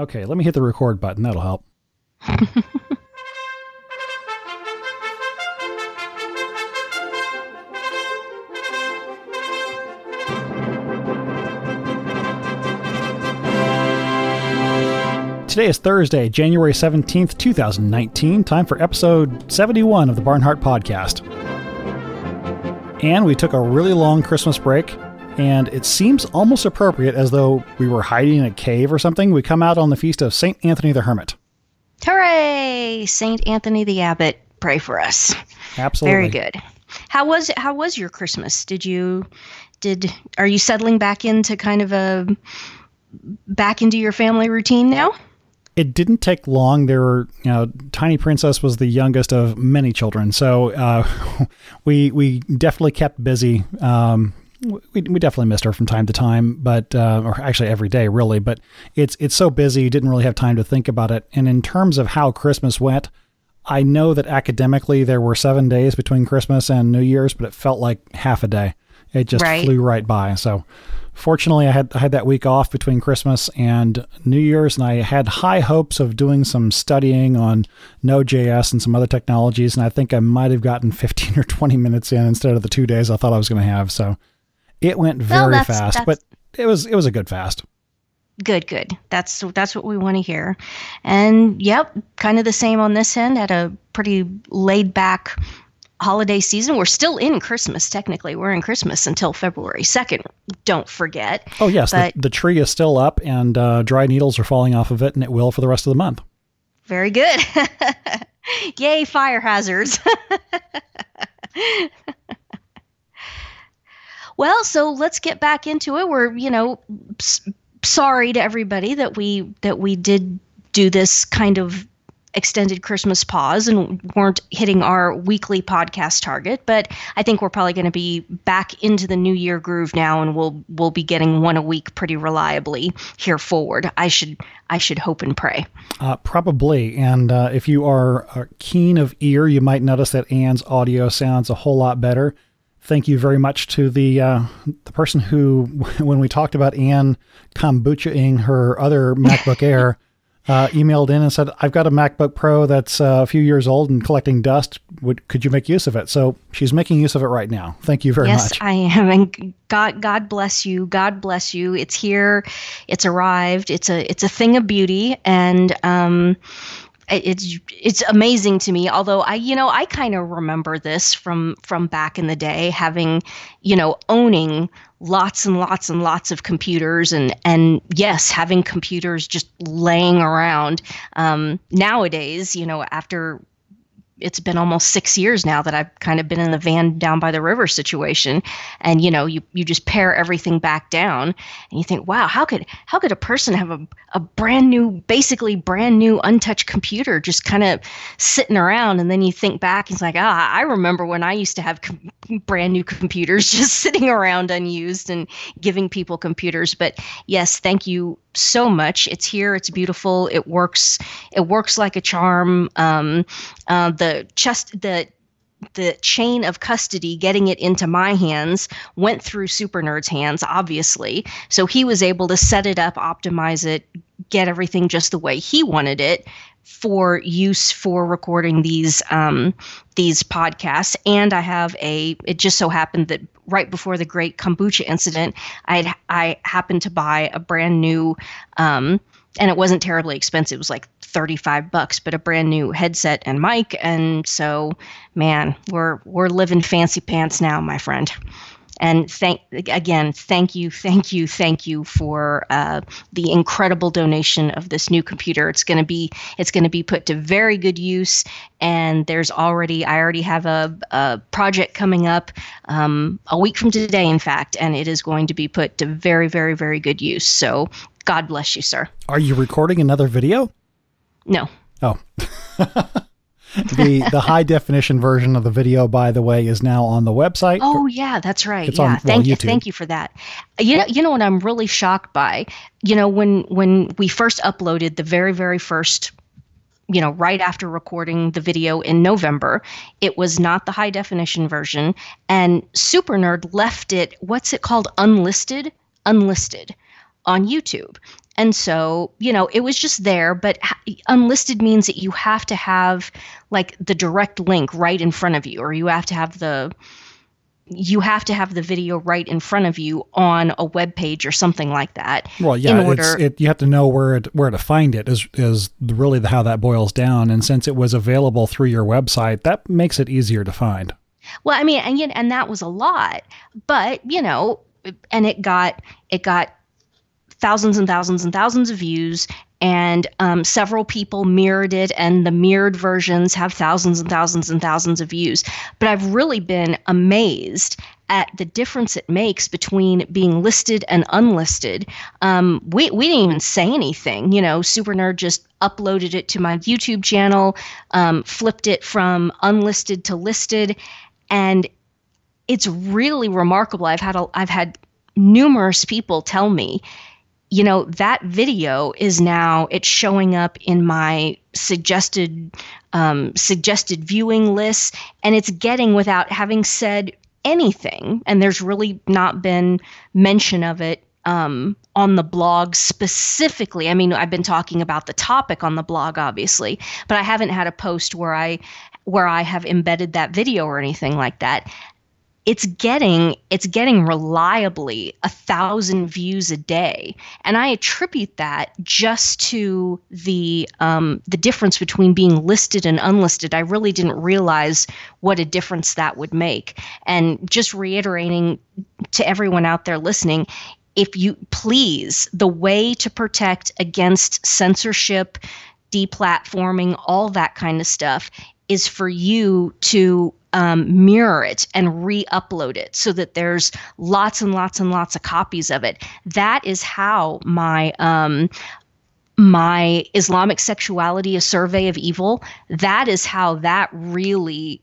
Okay, let me hit the record button. That'll help. Today is Thursday, January 17th, 2019. Time for episode 71 of the Barnhardt Podcast. And we took a really long Christmas break, and it seems almost appropriate as though we were hiding in a cave or something. We come out on the feast of St. Anthony the Hermit. Hooray! Saint Anthony the Abbot, pray for us. Absolutely. Very good. How was how was your Christmas? Did you did are you settling back into kind of a back into your family routine now? It didn't take long. There were, you know, Tiny Princess was the youngest of many children, so uh, we we definitely kept busy. Um, we, we definitely missed her from time to time, but uh, or actually every day, really. But it's it's so busy, you didn't really have time to think about it. And in terms of how Christmas went, I know that academically there were seven days between Christmas and New Year's, but it felt like half a day. It just Right. flew right by. So, fortunately, I had I had that week off between Christmas and New Year's, and I had high hopes of doing some studying on Node.js and some other technologies. And I think I might have gotten 15 or 20 minutes in instead of the two days I thought I was going to have. So, it went Well, very that's- fast, that's- but it was it was a good fast. Good, good. That's that's what we want to hear. And yep, kind of the same on this end. Had a pretty laid back holiday season. We're still in Christmas technically. We're in Christmas until February 2nd. Don't forget. Oh yes, the, the tree is still up, and uh, dry needles are falling off of it, and it will for the rest of the month. Very good. Yay, fire hazards. well, so let's get back into it. We're, you know, s- sorry to everybody that we that we did do this kind of extended Christmas pause and weren't hitting our weekly podcast target, but I think we're probably going to be back into the new year groove now and we'll we'll be getting one a week pretty reliably here forward. I should I should hope and pray. Uh, probably, and uh, if you are uh, keen of ear, you might notice that Ann's audio sounds a whole lot better. Thank you very much to the uh, the person who, when we talked about Ann kombuchaing her other MacBook Air, uh, emailed in and said, "I've got a MacBook Pro that's uh, a few years old and collecting dust. Would could you make use of it?" So she's making use of it right now. Thank you very yes, much. Yes, I am. And God, God bless you. God bless you. It's here. It's arrived. It's a, it's a thing of beauty, and um, it's, it's amazing to me. Although I, you know, I kind of remember this from, from back in the day, having, you know, owning lots and lots and lots of computers, and and yes, having computers just laying around. Um, nowadays, you know, after it's been almost six years now that I've kind of been in the van down by the river situation, and you know, you you just pare everything back down, and you think, wow, how could how could a person have a a brand new, basically brand new, untouched computer just kind of sitting around, and then you think back, and it's like, ah, I remember when I used to have com- brand new computers just sitting around unused and giving people computers. But yes, thank you so much. It's here. It's beautiful. It works. It works like a charm. Um, uh, the chest the the chain of custody getting it into my hands went through super nerd's hands obviously so he was able to set it up optimize it get everything just the way he wanted it for use for recording these um, these podcasts and i have a it just so happened that right before the great kombucha incident i i happened to buy a brand new um, and it wasn't terribly expensive. It was like 35 bucks, but a brand new headset and mic. And so, man, we're we're living fancy pants now, my friend. And thank again, thank you, thank you, thank you for uh, the incredible donation of this new computer. It's gonna be it's gonna be put to very good use. And there's already I already have a, a project coming up um, a week from today, in fact, and it is going to be put to very, very, very good use. So God bless you, sir. Are you recording another video? No. Oh. the the high definition version of the video, by the way, is now on the website. Oh yeah, that's right. It's yeah, on, well, thank you, thank you for that. You know, you know what I'm really shocked by. You know, when when we first uploaded the very very first, you know, right after recording the video in November, it was not the high definition version, and Super Nerd left it. What's it called? Unlisted. Unlisted on YouTube. And so, you know, it was just there, but unlisted means that you have to have like the direct link right in front of you, or you have to have the you have to have the video right in front of you on a web page or something like that. Well, yeah, order, it, you have to know where it, where to find it is is really the, how that boils down. And since it was available through your website, that makes it easier to find. Well, I mean, and and that was a lot, but you know, and it got it got thousands and thousands and thousands of views and um, several people mirrored it and the mirrored versions have thousands and thousands and thousands of views. But i've really been amazed at the difference it makes between being listed and unlisted. Um, we, we didn't even say anything you know super nerd just uploaded it to my youtube channel um, flipped it from unlisted to listed and it's really remarkable. I've had a, i've had numerous people tell me you know that video is now it's showing up in my suggested um, suggested viewing list and it's getting without having said anything and there's really not been mention of it um, on the blog specifically. I mean i've been talking about the topic on the blog obviously but i haven't had a post where i where i have embedded that video or anything like that it's getting it's getting reliably a thousand views a day. And i attribute that just to the um, the difference between being listed and unlisted. I really didn't realize what a difference that would make. And just reiterating to everyone out there listening if you please the way to protect against censorship deplatforming all that kind of stuff is for you to um, mirror it and re upload it so that there's lots and lots and lots of copies of it. That is how my. Um, my Islamic sexuality, a survey of evil, that is how that really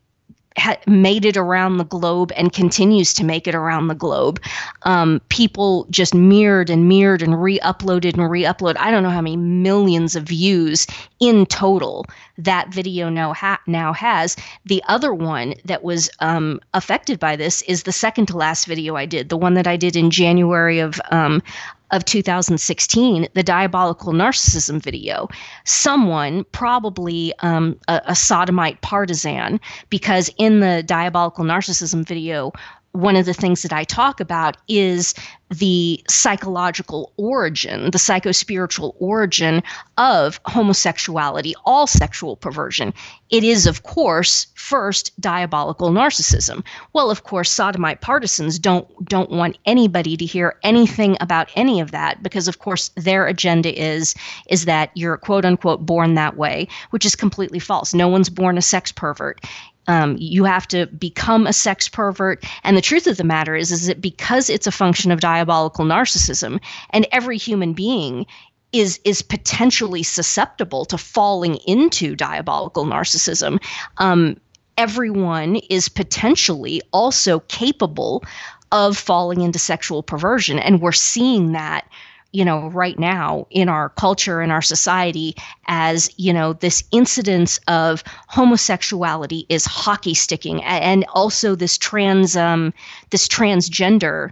ha- made it around the globe and continues to make it around the globe. Um, people just mirrored and mirrored and re-uploaded and re-uploaded. I don't know how many millions of views in total that video now ha- now has. The other one that was um, affected by this is the second to last video I did, the one that I did in January of um, of 2016, the diabolical narcissism video. Someone, probably um, a, a sodomite partisan, because in the diabolical narcissism video, one of the things that I talk about is the psychological origin, the psychospiritual origin of homosexuality, all sexual perversion. It is, of course, first diabolical narcissism. Well, of course, sodomite partisans don't don't want anybody to hear anything about any of that because, of course, their agenda is is that you're quote unquote born that way, which is completely false. No one's born a sex pervert. Um, you have to become a sex pervert. And the truth of the matter is, is that because it's a function of diabolical narcissism, and every human being is is potentially susceptible to falling into diabolical narcissism. Um, everyone is potentially also capable of falling into sexual perversion, and we're seeing that you know, right now in our culture and our society as, you know, this incidence of homosexuality is hockey sticking and also this trans um, this transgender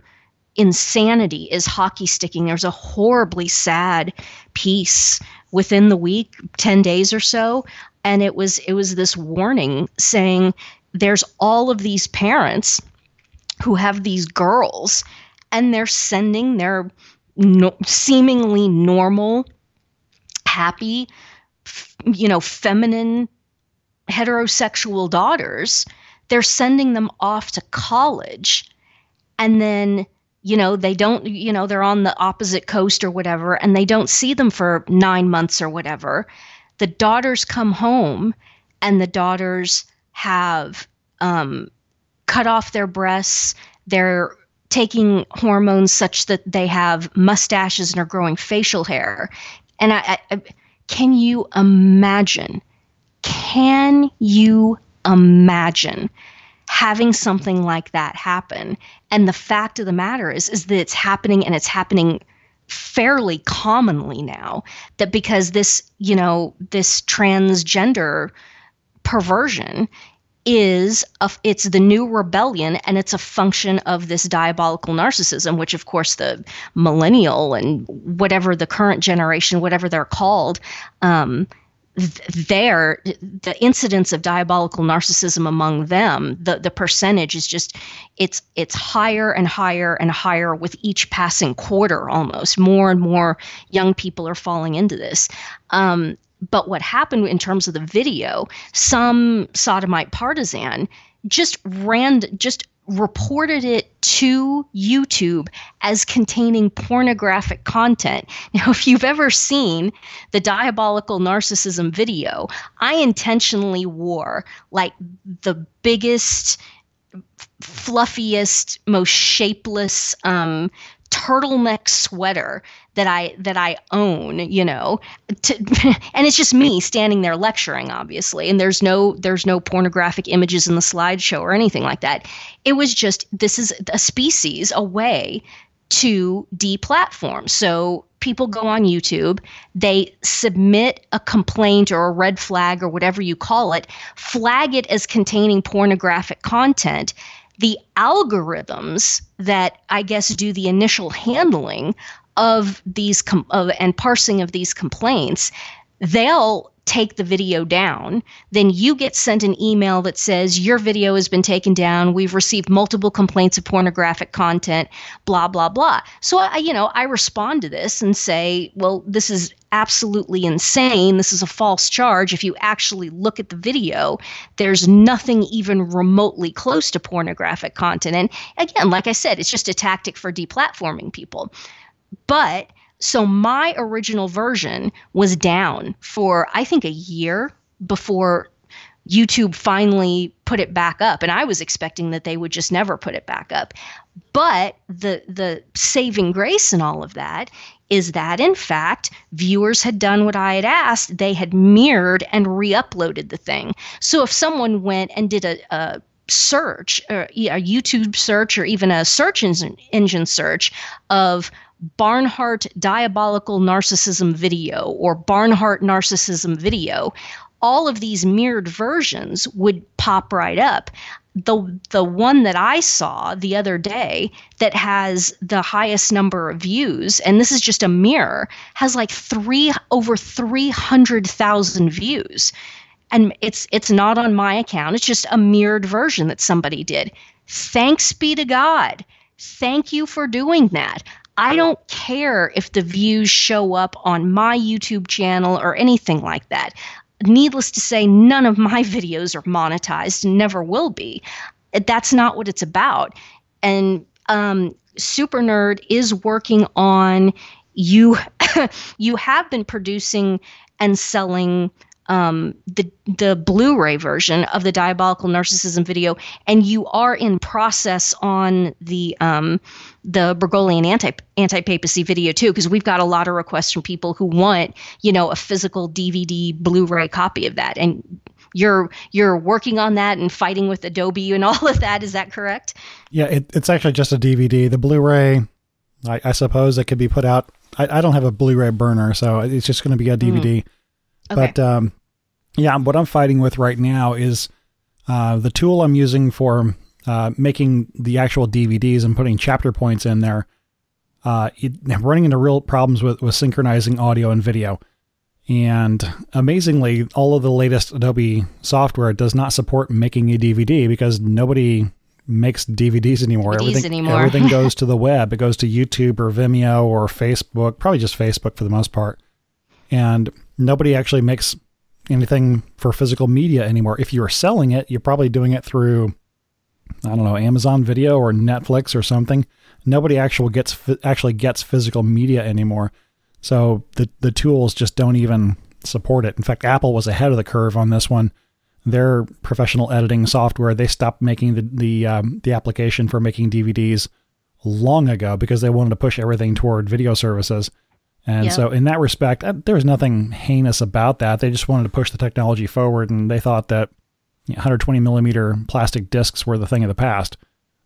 insanity is hockey sticking. There's a horribly sad piece within the week, 10 days or so, and it was it was this warning saying there's all of these parents who have these girls and they're sending their no, seemingly normal, happy, f- you know, feminine, heterosexual daughters, they're sending them off to college. And then, you know, they don't, you know, they're on the opposite coast or whatever, and they don't see them for nine months or whatever. The daughters come home, and the daughters have um, cut off their breasts. They're taking hormones such that they have mustaches and are growing facial hair. And I, I can you imagine? Can you imagine having something like that happen? And the fact of the matter is, is that it's happening and it's happening fairly commonly now. That because this, you know, this transgender perversion is a, it's the new rebellion and it's a function of this diabolical narcissism which of course the millennial and whatever the current generation whatever they're called um, there the incidence of diabolical narcissism among them the the percentage is just it's it's higher and higher and higher with each passing quarter almost. More and more young people are falling into this. Um, but what happened in terms of the video some sodomite partisan just ran just reported it to YouTube as containing pornographic content. Now, if you've ever seen the diabolical narcissism video, I intentionally wore like the biggest, fluffiest, most shapeless um, turtleneck sweater that I that I own, you know, to, and it's just me standing there lecturing, obviously, and there's no there's no pornographic images in the slideshow or anything like that. It was just this is a species, a way to deplatform. So people go on YouTube, they submit a complaint or a red flag or whatever you call it, flag it as containing pornographic content the algorithms that I guess do the initial handling of these com- of, and parsing of these complaints, they'll take the video down, then you get sent an email that says your video has been taken down. We've received multiple complaints of pornographic content, blah blah blah. So I you know, I respond to this and say, well, this is absolutely insane. This is a false charge. If you actually look at the video, there's nothing even remotely close to pornographic content. And again, like I said, it's just a tactic for deplatforming people. But so my original version was down for, I think, a year before YouTube finally put it back up. And I was expecting that they would just never put it back up. But the the saving grace in all of that is that in fact viewers had done what I had asked. They had mirrored and re-uploaded the thing. So if someone went and did a, a search or a YouTube search or even a search engine, engine search of Barnhardt diabolical narcissism video or Barnhardt narcissism video, all of these mirrored versions would pop right up. The the one that I saw the other day that has the highest number of views, and this is just a mirror, has like three over three hundred thousand views. And it's it's not on my account. It's just a mirrored version that somebody did. Thanks be to God. Thank you for doing that. I don't care if the views show up on my YouTube channel or anything like that. Needless to say, none of my videos are monetized and never will be. That's not what it's about. And um, Super Nerd is working on you. you have been producing and selling um, the the Blu-ray version of the Diabolical Narcissism video, and you are in process on the um, the Bergoglian anti anti papacy video too, because we've got a lot of requests from people who want you know a physical DVD Blu-ray copy of that, and you're you're working on that and fighting with Adobe and all of that. Is that correct? Yeah, it, it's actually just a DVD. The Blu-ray, I, I suppose, it could be put out. I, I don't have a Blu-ray burner, so it's just going to be a DVD. Mm. Okay. But um, yeah, what I'm fighting with right now is uh, the tool I'm using for uh, making the actual DVDs and putting chapter points in there. Uh, it, running into real problems with, with synchronizing audio and video. And amazingly, all of the latest Adobe software does not support making a DVD because nobody makes DVDs anymore. DVDs everything anymore. everything goes to the web. It goes to YouTube or Vimeo or Facebook, probably just Facebook for the most part. And nobody actually makes anything for physical media anymore. If you're selling it, you're probably doing it through I don't know, Amazon Video or Netflix or something. Nobody actually gets actually gets physical media anymore. So the the tools just don't even support it. In fact, Apple was ahead of the curve on this one. Their professional editing software, they stopped making the the um, the application for making DVDs long ago because they wanted to push everything toward video services. And yep. so, in that respect, uh, there was nothing heinous about that. They just wanted to push the technology forward, and they thought that 120 millimeter plastic discs were the thing of the past.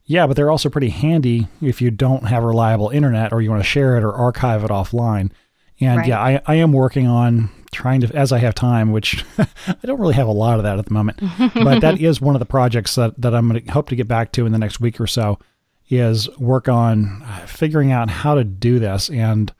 Yeah, but they're also pretty handy if you don't have reliable internet or you want to share it or archive it offline. And right. yeah, I, I am working on trying to as I have time, which I don't really have a lot of that at the moment. but that is one of the projects that that I'm going to hope to get back to in the next week or so is work on figuring out how to do this and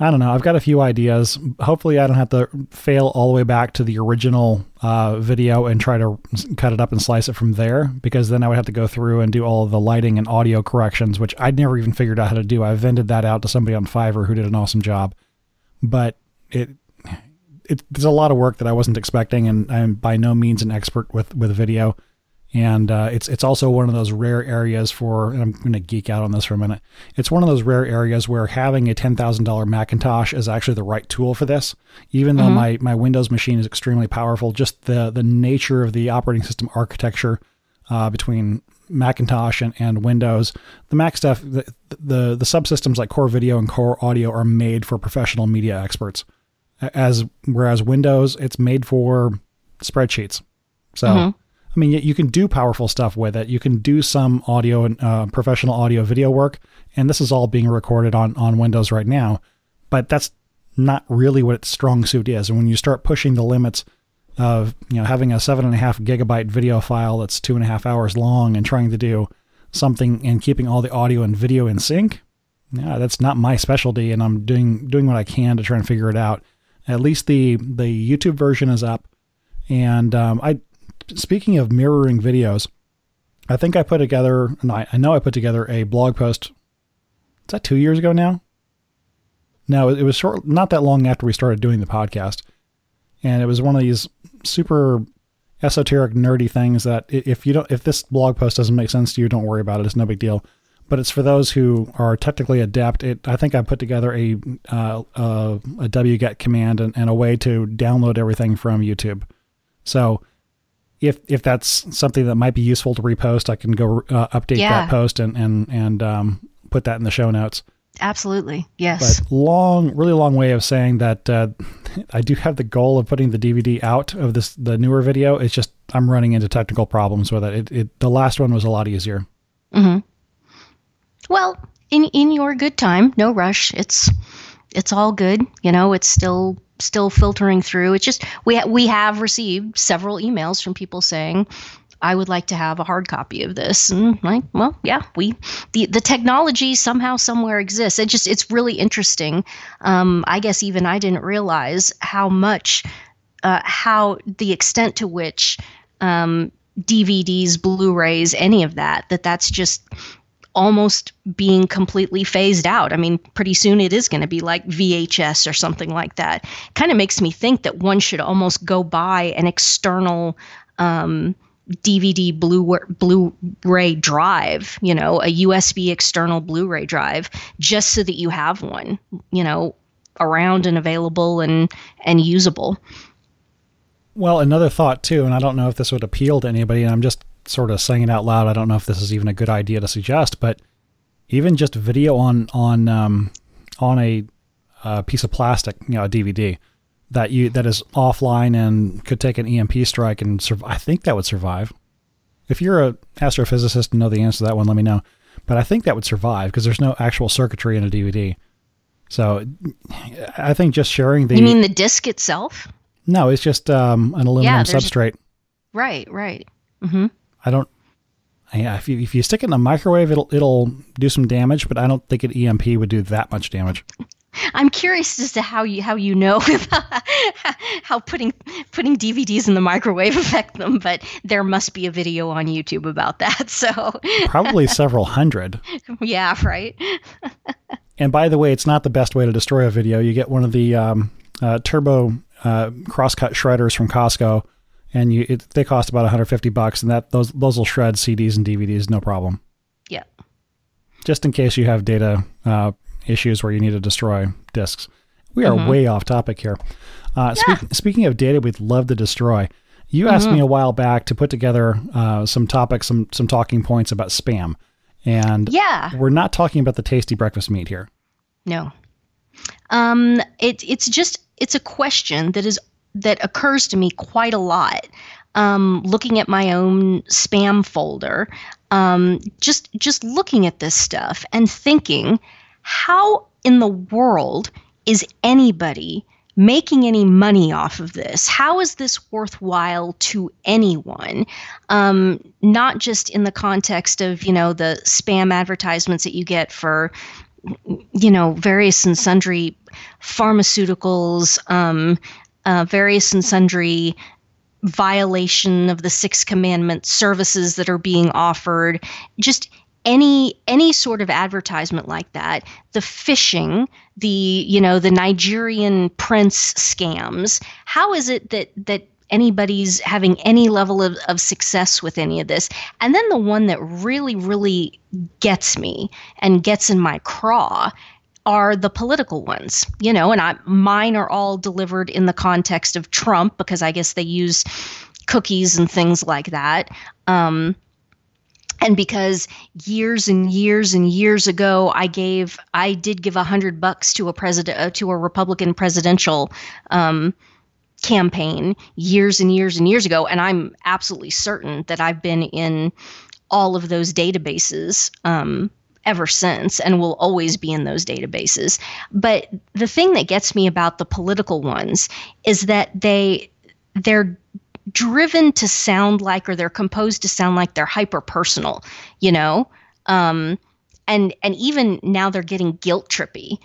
I don't know. I've got a few ideas. Hopefully, I don't have to fail all the way back to the original uh, video and try to cut it up and slice it from there, because then I would have to go through and do all the lighting and audio corrections, which I'd never even figured out how to do. I vended that out to somebody on Fiverr who did an awesome job, but it it there's a lot of work that I wasn't expecting, and I'm by no means an expert with with video and uh, it's it's also one of those rare areas for. I'm going to geek out on this for a minute. It's one of those rare areas where having a ten thousand dollar Macintosh is actually the right tool for this. Even though mm-hmm. my my Windows machine is extremely powerful, just the the nature of the operating system architecture uh, between Macintosh and, and Windows, the Mac stuff, the, the the subsystems like Core Video and Core Audio are made for professional media experts, as whereas Windows it's made for spreadsheets. So. Mm-hmm I mean, you can do powerful stuff with it. You can do some audio and uh, professional audio video work, and this is all being recorded on on Windows right now. But that's not really what its strong suit is. And when you start pushing the limits of you know having a seven and a half gigabyte video file that's two and a half hours long and trying to do something and keeping all the audio and video in sync, yeah, that's not my specialty. And I'm doing doing what I can to try and figure it out. At least the the YouTube version is up, and um, I speaking of mirroring videos, I think I put together, I, I know I put together a blog post. Is that two years ago now? No, it was short, not that long after we started doing the podcast. And it was one of these super esoteric, nerdy things that if you don't, if this blog post doesn't make sense to you, don't worry about it. It's no big deal. But it's for those who are technically adept. It, I think I put together a uh, uh, a wget command and, and a way to download everything from YouTube. So if if that's something that might be useful to repost, I can go uh, update yeah. that post and and and um, put that in the show notes. Absolutely, yes. But long, really long way of saying that uh, I do have the goal of putting the DVD out of this the newer video. It's just I'm running into technical problems with it. It, it the last one was a lot easier. Mm-hmm. Well, in in your good time, no rush. It's it's all good. You know, it's still still filtering through. It's just we ha- we have received several emails from people saying I would like to have a hard copy of this. And like, well, yeah, we the the technology somehow somewhere exists. It just it's really interesting. Um, I guess even I didn't realize how much, uh, how the extent to which um, DVDs, Blu-rays, any of that, that that's just almost being completely phased out. I mean, pretty soon it is going to be like VHS or something like that. Kind of makes me think that one should almost go buy an external um, DVD Blu Blu-ray drive, you know, a USB external Blu-ray drive, just so that you have one, you know, around and available and and usable. Well, another thought too, and I don't know if this would appeal to anybody, and I'm just sort of saying it out loud. I don't know if this is even a good idea to suggest, but even just video on on um, on a, a piece of plastic, you know, a DVD that you that is offline and could take an EMP strike and survive. I think that would survive. If you're a astrophysicist and know the answer to that one, let me know. But I think that would survive because there's no actual circuitry in a DVD. So I think just sharing the. You mean the disc itself? No, it's just um, an aluminum yeah, substrate. Right, right. Mm-hmm. I don't. Yeah, if you if you stick it in a microwave, it'll it'll do some damage, but I don't think an EMP would do that much damage. I'm curious as to how you how you know how putting putting DVDs in the microwave affect them, but there must be a video on YouTube about that. So probably several hundred. Yeah, right. and by the way, it's not the best way to destroy a video. You get one of the um, uh, turbo uh, crosscut shredders from Costco and you it, they cost about 150 bucks, and that those those will shred CDs and DVDs no problem. Yeah. Just in case you have data uh, issues where you need to destroy disks. We are mm-hmm. way off topic here. Uh, yeah. speak, speaking of data, we'd love to destroy. You mm-hmm. asked me a while back to put together uh, some topics, some some talking points about spam, and yeah, we're not talking about the tasty breakfast meat here. No, um, it, it's just it's a question that is that occurs to me quite a lot. Um, looking at my own spam folder, um, just just looking at this stuff and thinking, how in the world is anybody making any money off of this? How is this worthwhile to anyone? Um, not just in the context of, you know, the spam advertisements that you get for, you know, various and sundry pharmaceuticals, um, uh, various and sundry violation of the sixth commandment services that are being offered. Just any any sort of advertisement like that the phishing the you know the nigerian prince scams how is it that that anybody's having any level of, of success with any of this? And then the one that really really gets me and gets in my craw are the political ones, you know, and I mine are all delivered in the context of Trump because I guess they use cookies and things like that. Um, and because years and years and years ago, I gave, I did give a hundred bucks to a president, uh, to a Republican presidential um, campaign years and years and years ago, and I'm absolutely certain that I've been in all of those databases um, ever since and will always be in those databases. But the thing that gets me about the political ones is that they they're driven to sound like or they're composed to sound like they're hyper personal, you know? Um, and and even now they're getting guilt trippy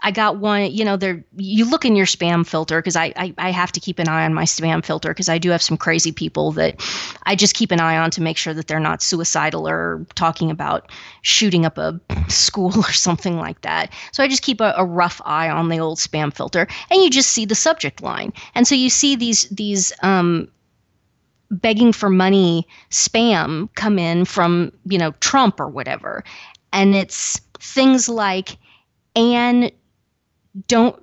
I got one, you know, there you look in your spam filter because I, I, I have to keep an eye on my spam filter because I do have some crazy people that I just keep an eye on to make sure that they're not suicidal or talking about shooting up a school or something like that. So I just keep a, a rough eye on the old spam filter, and you just see the subject line, and so you see these these um, begging for money spam come in from you know Trump or whatever, and it's things like and don't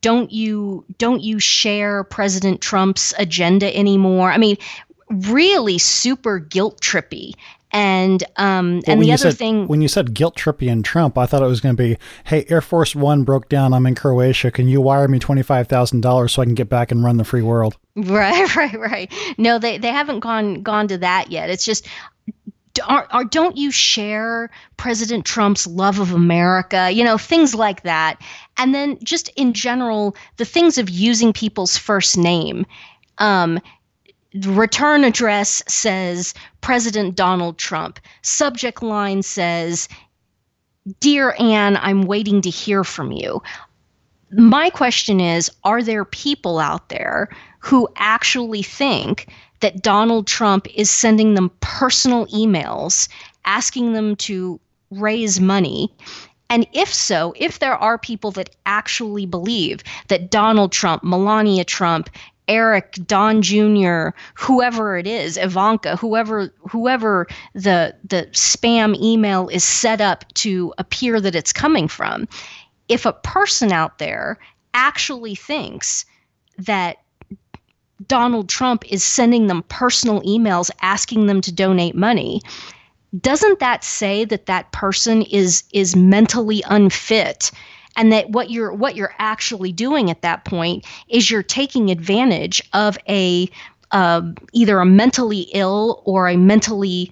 don't you don't you share President Trump's agenda anymore? I mean, really super guilt trippy. And um, and the other said, thing when you said guilt trippy and Trump, I thought it was going to be, hey, Air Force One broke down. I'm in Croatia. Can you wire me twenty five thousand dollars so I can get back and run the free world? Right, right, right. No, they they haven't gone gone to that yet. It's just are, are, don't you share President Trump's love of America? You know, things like that. And then just in general, the things of using people's first name. Um, return address says President Donald Trump. Subject line says, Dear Ann, I'm waiting to hear from you. My question is Are there people out there who actually think that Donald Trump is sending them personal emails asking them to raise money. And if so, if there are people that actually believe that Donald Trump, Melania Trump, Eric, Don Jr., whoever it is, Ivanka, whoever whoever the the spam email is set up to appear that it's coming from, if a person out there actually thinks that Donald Trump is sending them personal emails asking them to donate money, doesn't that say that that person is is mentally unfit? and that what you're what you're actually doing at that point is you're taking advantage of a uh, either a mentally ill or a mentally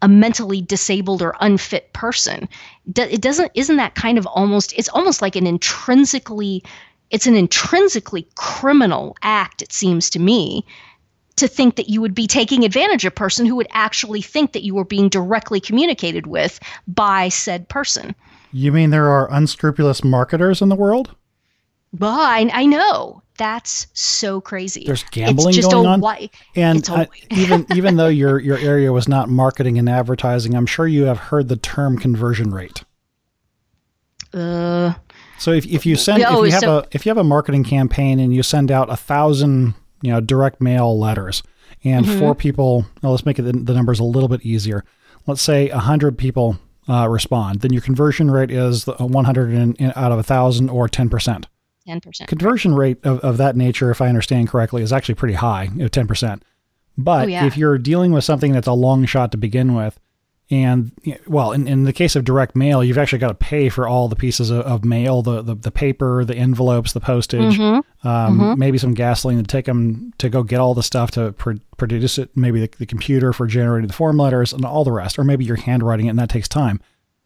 a mentally disabled or unfit person. It doesn't isn't that kind of almost it's almost like an intrinsically it's an intrinsically criminal act, it seems to me, to think that you would be taking advantage of a person who would actually think that you were being directly communicated with by said person. You mean there are unscrupulous marketers in the world? Well, I, I know that's so crazy. There's gambling going on, why, and uh, even even though your your area was not marketing and advertising, I'm sure you have heard the term conversion rate. Uh, so if, if you send oh, if you have so, a if you have a marketing campaign and you send out a thousand you know direct mail letters and mm-hmm. four people well, let's make it the, the, numbers a little bit easier. Let's say a hundred people uh, respond, then your conversion rate is 100 in, in, out of a thousand or 10 percent. 10%. Conversion rate of, of that nature, if I understand correctly, is actually pretty high, 10%. But oh, yeah. if you're dealing with something that's a long shot to begin with, and well, in, in the case of direct mail, you've actually got to pay for all the pieces of, of mail, the, the, the paper, the envelopes, the postage, mm-hmm. Um, mm-hmm. maybe some gasoline to take them to go get all the stuff to pr- produce it. Maybe the, the, computer for generating the form letters and all the rest, or maybe you're handwriting it and that takes time.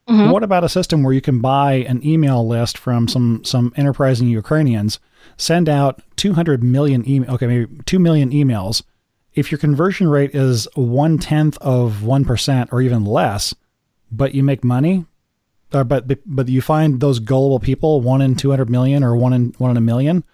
Mm-hmm. What about a system where you can buy an email list from some some enterprising Ukrainians send out 200 million email, okay, maybe 2 million emails. If your conversion rate is one tenth of 1% or even less, but you make money, uh, but but you find those gullible people, one in 200 million or one in one in a million,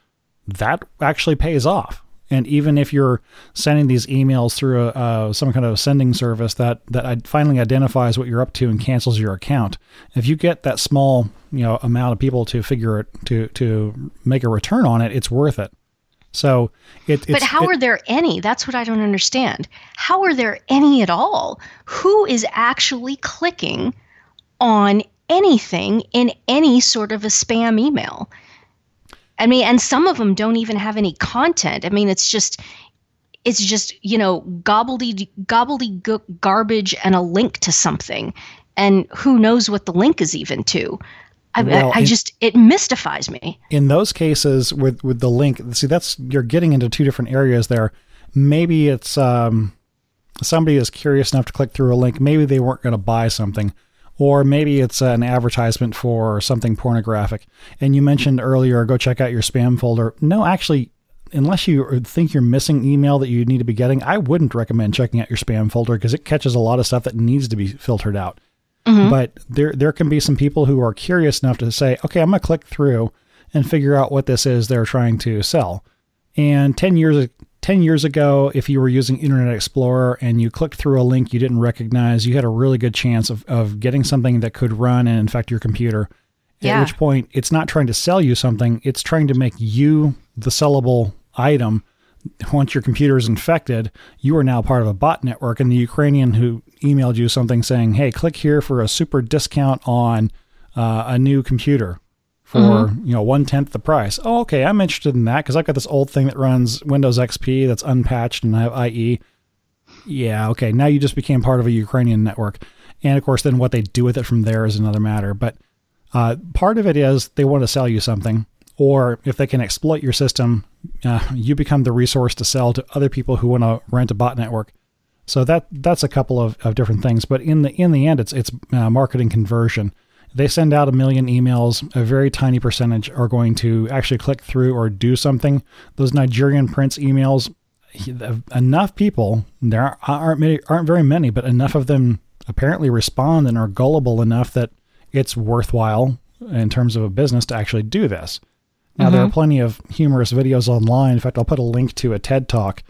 that actually pays off. And even if you're sending these emails through a, uh, some kind of sending service that that finally identifies what you're up to and cancels your account, if you get that small you know amount of people to figure it to to make a return on it, it's worth it. So it. but how it, are there any? That's what I don't understand. How are there any at all? Who is actually clicking on anything in any sort of a spam email? I mean, and some of them don't even have any content. I mean, it's just it's just you know gobbledy gobbledygook garbage and a link to something, and who knows what the link is even to. I, well, I, I just it mystifies me. In those cases, with with the link, see that's you're getting into two different areas there. Maybe it's um, somebody is curious enough to click through a link. Maybe they weren't going to buy something or maybe it's an advertisement for something pornographic. And you mentioned earlier, go check out your spam folder. No, actually, unless you think you're missing email that you need to be getting, I wouldn't recommend checking out your spam folder because it catches a lot of stuff that needs to be filtered out. Mm-hmm. But there there can be some people who are curious enough to say, okay, I'm going to click through and figure out what this is they're trying to sell. And 10 years 10 years ago, if you were using Internet Explorer and you clicked through a link you didn't recognize, you had a really good chance of, of getting something that could run and infect your computer. Yeah. At which point, it's not trying to sell you something, it's trying to make you the sellable item. Once your computer is infected, you are now part of a bot network. And the Ukrainian who emailed you something saying, hey, click here for a super discount on uh, a new computer for mm-hmm. you know one tenth the price. Oh, okay, I'm interested in that because I've got this old thing that runs Windows XP that's unpatched and I have IE. Yeah, okay. Now you just became part of a Ukrainian network, and of course, then what they do with it from there is another matter. But uh, part of it is they want to sell you something, or if they can exploit your system, uh, you become the resource to sell to other people who want to rent a bot network. So that that's a couple of, of different things. But in the in the end, it's it's uh, marketing conversion they send out a million emails, a very tiny percentage are going to actually click through or do something. Those Nigerian prince emails, enough people, there aren't many, aren't very many, but enough of them apparently respond and are gullible enough that it's worthwhile in terms of a business to actually do this. Now, mm-hmm. there are plenty of humorous videos online. In fact, I'll put a link to a TED talk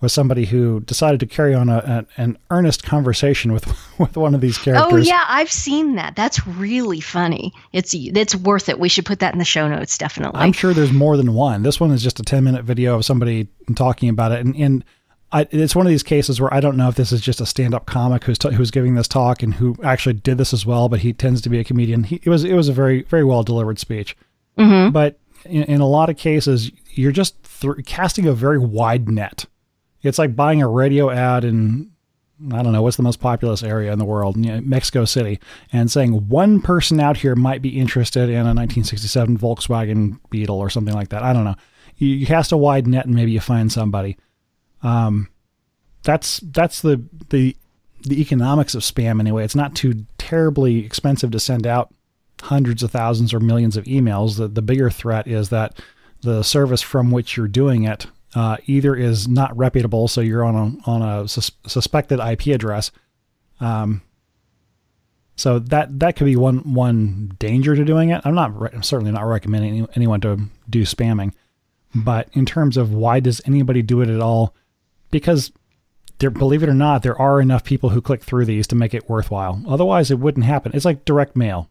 was somebody who decided to carry on a, a, an earnest conversation with with one of these characters. Oh yeah, I've seen that. That's really funny. It's it's worth it. We should put that in the show notes definitely. I'm sure there's more than one. This one is just a 10 minute video of somebody talking about it, and and I, it's one of these cases where I don't know if this is just a stand up comic who's t- who's giving this talk and who actually did this as well, but he tends to be a comedian. He, it was it was a very very well delivered speech, mm-hmm. but in, in, a lot of cases you're just th- casting a very wide net it's like buying a radio ad in I don't know what's the most populous area in the world, Mexico City, and saying one person out here might be interested in a 1967 Volkswagen Beetle or something like that. I don't know. You, you cast a wide net and maybe you find somebody. Um, that's that's the the the economics of spam anyway. It's not too terribly expensive to send out hundreds of thousands or millions of emails. The the bigger threat is that the service from which you're doing it uh, either is not reputable, so you're on a on a sus- suspected IP address. Um, so that that could be one one danger to doing it. I'm not re- I'm certainly not recommending any, anyone to do spamming, but in terms of why does anybody do it at all? Because there, believe it or not, there are enough people who click through these to make it worthwhile. Otherwise, it wouldn't happen. It's like direct mail.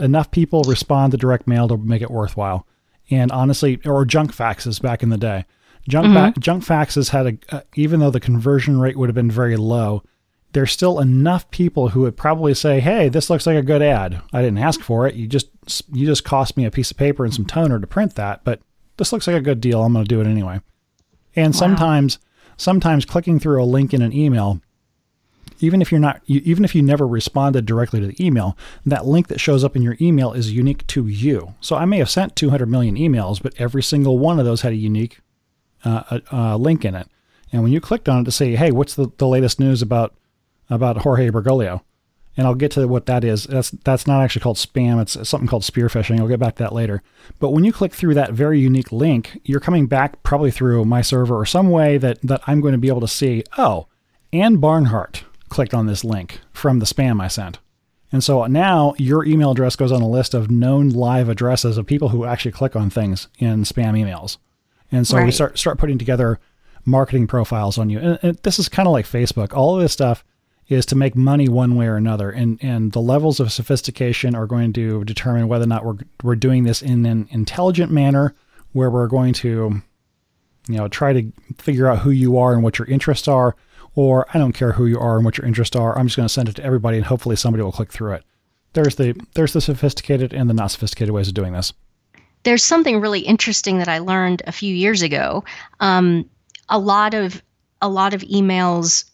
Enough people respond to direct mail to make it worthwhile. And honestly, or junk faxes back in the day. Junk, mm-hmm. ba- junk faxes had a, uh, even though the conversion rate would have been very low, there's still enough people who would probably say, "Hey, this looks like a good ad. I didn't ask for it. You just you just cost me a piece of paper and some toner to print that, but this looks like a good deal. I'm going to do it anyway." And wow. sometimes sometimes clicking through a link in an email even if you're not even if you never responded directly to the email that link that shows up in your email is unique to you so i may have sent 200 million emails but every single one of those had a unique uh, a, a, link in it. And when you clicked on it to say, "Hey, what's the, the latest news about about Jorge Bergoglio?" and I'll get to what that is. That's that's not actually called spam. It's something called spear phishing. I'll get back to that later. But when you click through that very unique link, you're coming back probably through my server or some way that that I'm going to be able to see. Oh, Ann Barnhardt clicked on this link from the spam I sent. And so now your email address goes on a list of known live addresses of people who actually click on things in spam emails. And so right. we start start putting together marketing profiles on you. And, and this is kind of like Facebook. All of this stuff is to make money one way or another, and and the levels of sophistication are going to determine whether or not we're we're doing this in an intelligent manner, where we're going to, you know, try to figure out who you are and what your interests are, or I don't care who you are and what your interests are. I'm just going to send it to everybody, and hopefully somebody will click through it. There's the there's the sophisticated and the not sophisticated ways of doing this. There's something really interesting that I learned a few years ago. Um, a lot of a lot of emails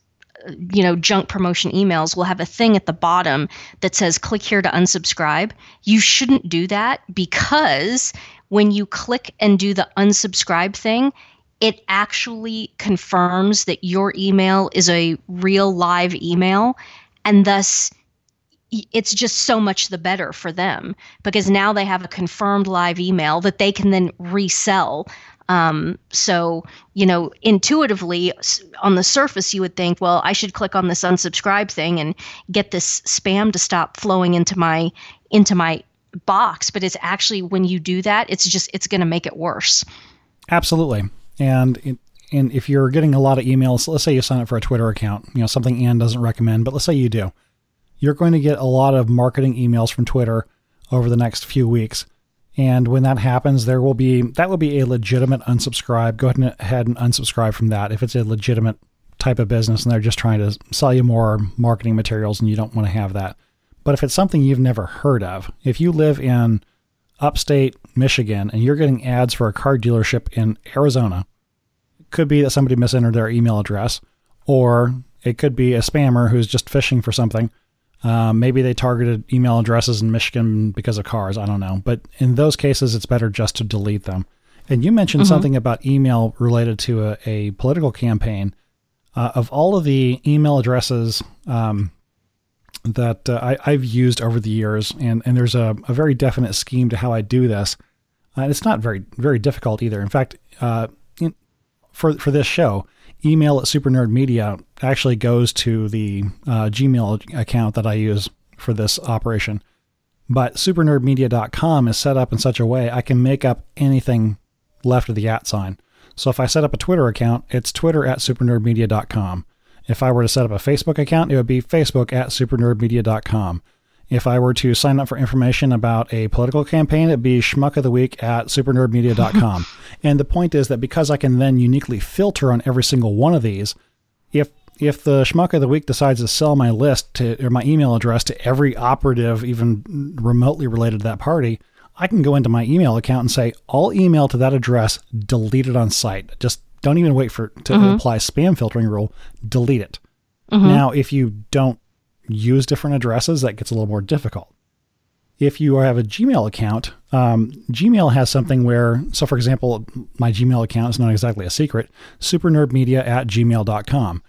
you know, junk promotion emails will have a thing at the bottom that says click here to unsubscribe. You shouldn't do that because when you click and do the unsubscribe thing, it actually confirms that your email is a real live email and thus it's just so much the better for them because now they have a confirmed live email that they can then resell um, so, you know, intuitively on the surface, you would think, well, I should click on this unsubscribe thing and get this spam to stop flowing into my into my box. But it's actually when you do that, it's just it's going to make it worse. Absolutely, and. and if you're getting a lot of emails, let's say you sign up for a Twitter account, you know, something Ann doesn't recommend, but let's say you do, you're going to get a lot of marketing emails from Twitter over the next few weeks. And when that happens, there will be that will be a legitimate unsubscribe. Go ahead and unsubscribe from that if it's a legitimate type of business and they're just trying to sell you more marketing materials and you don't want to have that. But if it's something you've never heard of, if you live in upstate Michigan and you're getting ads for a car dealership in Arizona, it could be that somebody misentered their email address, or it could be a spammer who's just fishing for something uh, maybe they targeted email addresses in Michigan because of cars. I don't know. But in those cases, it's better just to delete them. And you mentioned mm-hmm. something about email related to a, a political campaign. Uh, of all of the email addresses um, that uh, I, have used over the years, and, and there's a, a, very definite scheme to how I do this. Uh, and it's not very very difficult either. In fact, uh, in, for for this show, email at Super Nerd Media actually goes to the uh, Gmail account that I use for this operation. But supernerdmedia.com is set up in such a way I can make up anything left of the at sign. So if I set up a Twitter account, it's twitter at supernerdmedia.com. If I were to set up a Facebook account, it would be facebook at supernerdmedia.com. If I were to sign up for information about a political campaign, it'd be schmuck of the week at supernerdmedia.com. and the point is that because I can then uniquely filter on every single one of these, if if the schmuck of the week decides to sell my list to or my email address to every operative, even remotely related to that party, I can go into my email account and say all email to that address deleted on site. Just don't even wait for to mm-hmm. apply spam filtering rule. Delete it. Mm-hmm. Now, if you don't use different addresses, that gets a little more difficult. If you have a Gmail account, um, Gmail has something where, so for example, my Gmail account is not exactly a secret, supernerdmedia at gmail.com.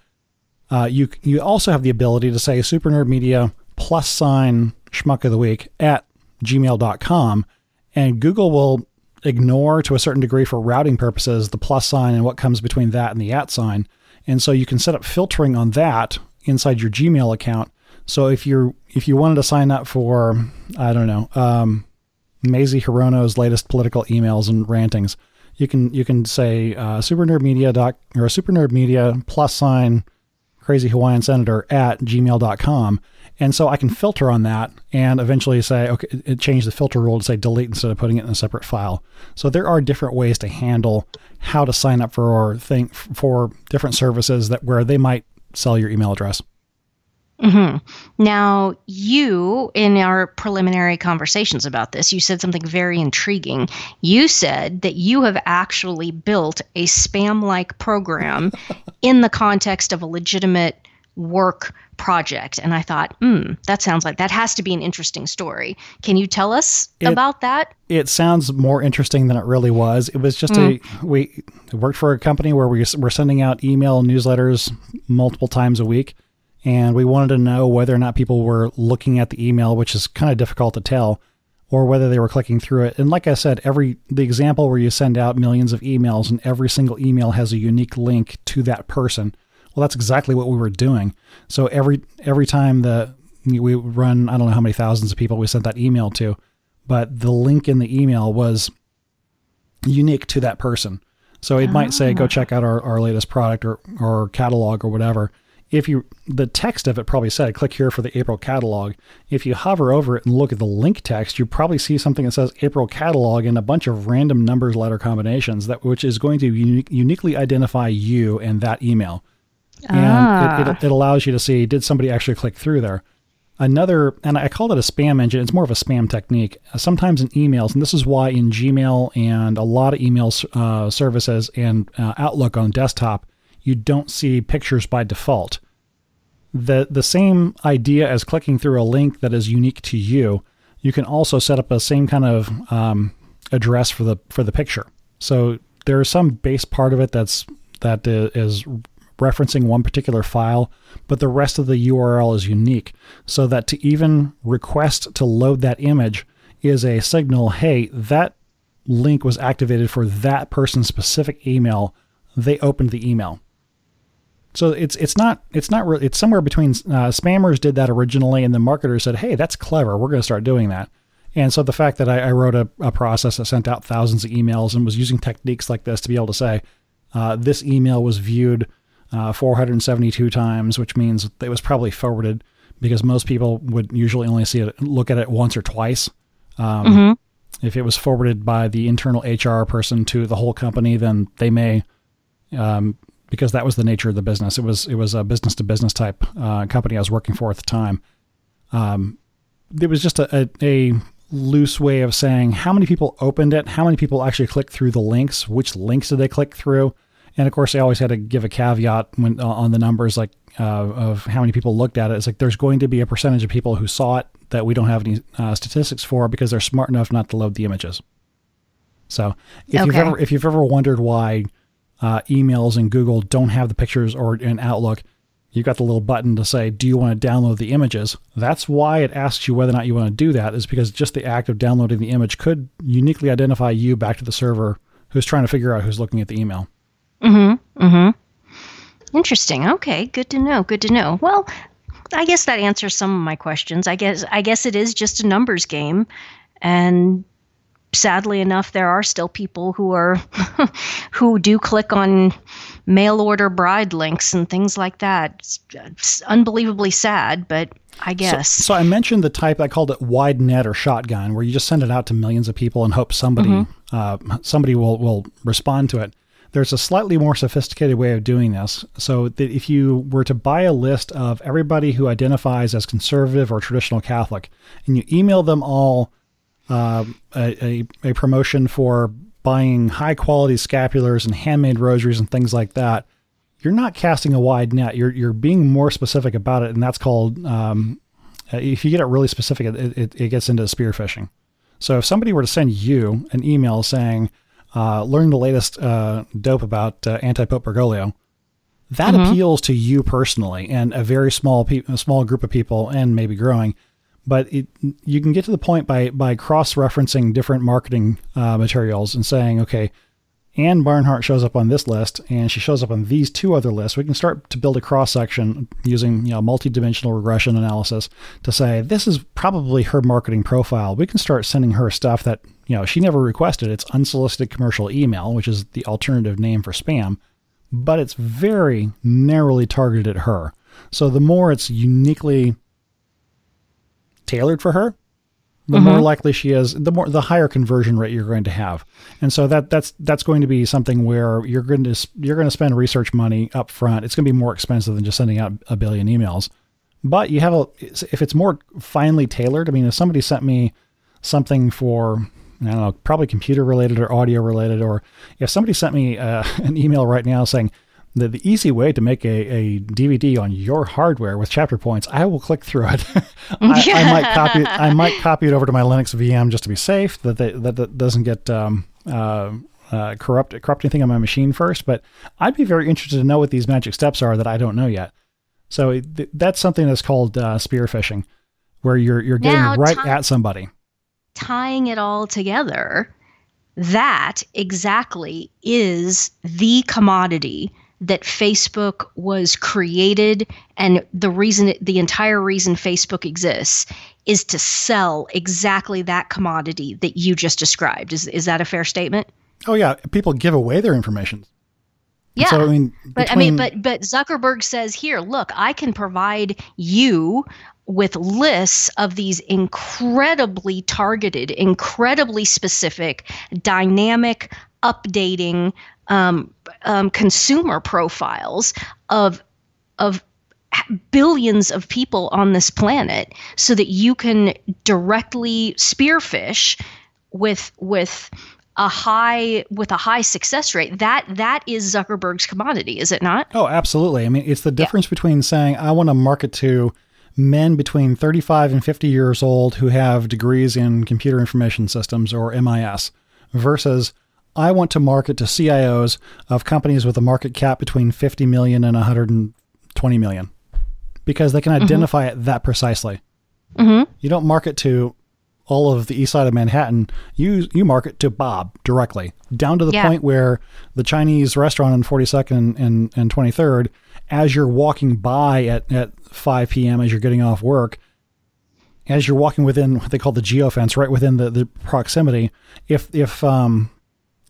Uh, you, you also have the ability to say supernerdmedia plus sign schmuck of the week at gmail.com, and Google will ignore to a certain degree for routing purposes the plus sign and what comes between that and the at sign. And so you can set up filtering on that inside your Gmail account so if you're if you wanted to sign up for I don't know um, Mazie Hirono's latest political emails and rantings, you can you can say uh, Super Nerd Media doc or Super Nerd Media plus sign Crazy Hawaiian Senator at gmail.com. And so I can filter on that and eventually say, okay, change the filter rule to say delete instead of putting it in a separate file. So there are different ways to handle how to sign up for or think for different services that where they might sell your email address. Mm-hmm. Now, you, in our preliminary conversations about this, you said something very intriguing. You said that you have actually built a spam like program in the context of a legitimate work project. And I thought, hmm, that sounds like that has to be an interesting story. Can you tell us it, about that? It sounds more interesting than it really was. It was just mm. a, we worked for a company where we were sending out email newsletters multiple times a week and we wanted to know whether or not people were looking at the email, which is kind of difficult to tell, or whether they were clicking through it. And like I said, every the example where you send out millions of emails and every single email has a unique link to that person. Well, that's exactly what we were doing. So every every time the we run, I don't know how many thousands of people we sent that email to, but the link in the email was unique to that person. So it oh. might say, go ah. check out our, our latest product or, or catalog or whatever if you the text of it probably said click here for the April catalog. If you hover over it and look at the link text, you probably see something that says April catalog and a bunch of random numbers letter combinations that which is going to unique, uniquely identify you and that email. And ah. it, it, it allows you to see did somebody actually click through there. Another, and I call it a spam engine. It's more of a spam technique. Sometimes in emails, and this is why in Gmail and a lot of email uh, services and uh, Outlook on desktop, you don't see pictures by default. The, the same idea as clicking through a link that is unique to you, you can also set up a same kind of um, address for the for the picture. So there is some base part of it that's that is referencing one particular file, but the rest of the URL is unique. So that to even request to load that image is a signal, hey, that link was activated for that person's specific email. They opened the email. So it's it's not it's not re- it's somewhere between uh, spammers did that originally, and the marketers said, "Hey, that's clever. We're going to start doing that." And so the fact that I, I wrote a, a, process that sent out thousands of emails and was using techniques like this to be able to say, uh, "This email was viewed uh, 472 times," which means it was probably forwarded because most people would usually only see it look at it once or twice. Um, mm-hmm. If it was forwarded by the internal HR person to the whole company, then they may um, because that was the nature of the business. It was it was a business to business type uh, company I was working for at the time. Um, it was just a, a, a, loose way of saying how many people opened it, how many people actually clicked through the links, which links did they click through, and of course, I always had to give a caveat when uh, on the numbers like uh, of how many people looked at it. It's like there's going to be a percentage of people who saw it that we don't have any uh, statistics for because they're smart enough not to load the images. So if okay. you've ever if you've ever wondered why uh, emails in Google don't have the pictures or in Outlook, you've got the little button to say, Do you want to download the images? That's why it asks you whether or not you want to do that, is because just the act of downloading the image could uniquely identify you back to the server who's trying to figure out who's looking at the email. Mm hmm. Mm hmm. Interesting. Okay. Good to know. Good to know. Well, I guess that answers some of my questions. I guess I guess it is just a numbers game, and sadly enough, there are still people who are who do click on mail order bride links and things like that. It's, it's unbelievably sad, but I guess. So, so, I mentioned the type I called it wide net or shotgun, where you just send it out to millions of people and hope somebody mm-hmm. uh, somebody will will respond to it. There's a slightly more sophisticated way of doing this. So that if you were to buy a list of everybody who identifies as conservative or traditional Catholic, and you email them all uh, a, a, promotion for buying high quality scapulars and handmade rosaries and things like that, you're not casting a wide net. You're you're being more specific about it, and that's called um, if you get it really specific, it, it, it, gets into spear phishing. So if somebody were to send you an email saying, uh, "Learn the latest uh, dope about uh, anti Pope Bergoglio," that mm-hmm. appeals to you personally and a very small pe- a small group of people, and maybe growing but it, you can get to the point by by cross referencing different marketing uh, materials and saying, okay, Ann Barnhardt shows up on this list, and she shows up on these two other lists. We can start to build a cross section using you know multi-dimensional regression analysis to say this is probably her marketing profile. We can start sending her stuff that you know she never requested. It's unsolicited commercial email, which is the alternative name for spam, but it's very narrowly targeted at her. So the more it's uniquely tailored for her, the mm-hmm. more likely she is, the more the higher conversion rate you're going to have. And so that that's that's going to be something where you're going to you're going to spend research money up front. It's going to be more expensive than just sending out a billion emails. But you have a if it's more finely tailored. I mean, if somebody sent me something for I don't know, probably computer related or audio related, or if somebody sent me uh, an email right now saying, the, the easy way to make a, a DVD on your hardware with chapter points, I will click through it. I, yeah. I, might copy it. I might copy it over to my Linux VM just to be safe that they, that, that doesn't get um, uh, uh, corrupt corrupt anything on my machine first. But I'd be very interested to know what these magic steps are that I don't know yet. So th- that's something that's called uh, spear phishing, where you're you're getting Now, right ti- at somebody. tying it all together, that exactly is the commodity that Facebook was created, and the reason, the entire reason Facebook exists is to sell exactly that commodity that you just described. Is is that a fair statement? Oh yeah, people give away their information. Yeah. So I mean, But I mean, but but Zuckerberg says here, look, I can provide you with lists of these incredibly targeted, incredibly specific, dynamic, updating um, um, consumer profiles of of billions of people on this planet, so that you can directly spearfish with with a high with a high success rate. That that is zuckerberg's commodity is it not? Oh, absolutely. I mean, it's the difference between saying I want to market to men between 35 and 50 years old who have degrees in computer information systems or MIS versus I want to market to CIOs of companies with a market cap between 50 million and 120 million because they can identify it that precisely. mm-hmm. You don't market to all of the east side of Manhattan. You you market to Bob directly, down to the Yeah. point where the Chinese restaurant on 42nd and, and 23rd, as you're walking by at, at 5 p.m. as you're getting off work, as you're walking within what they call the geofence, right within the, the proximity, if if um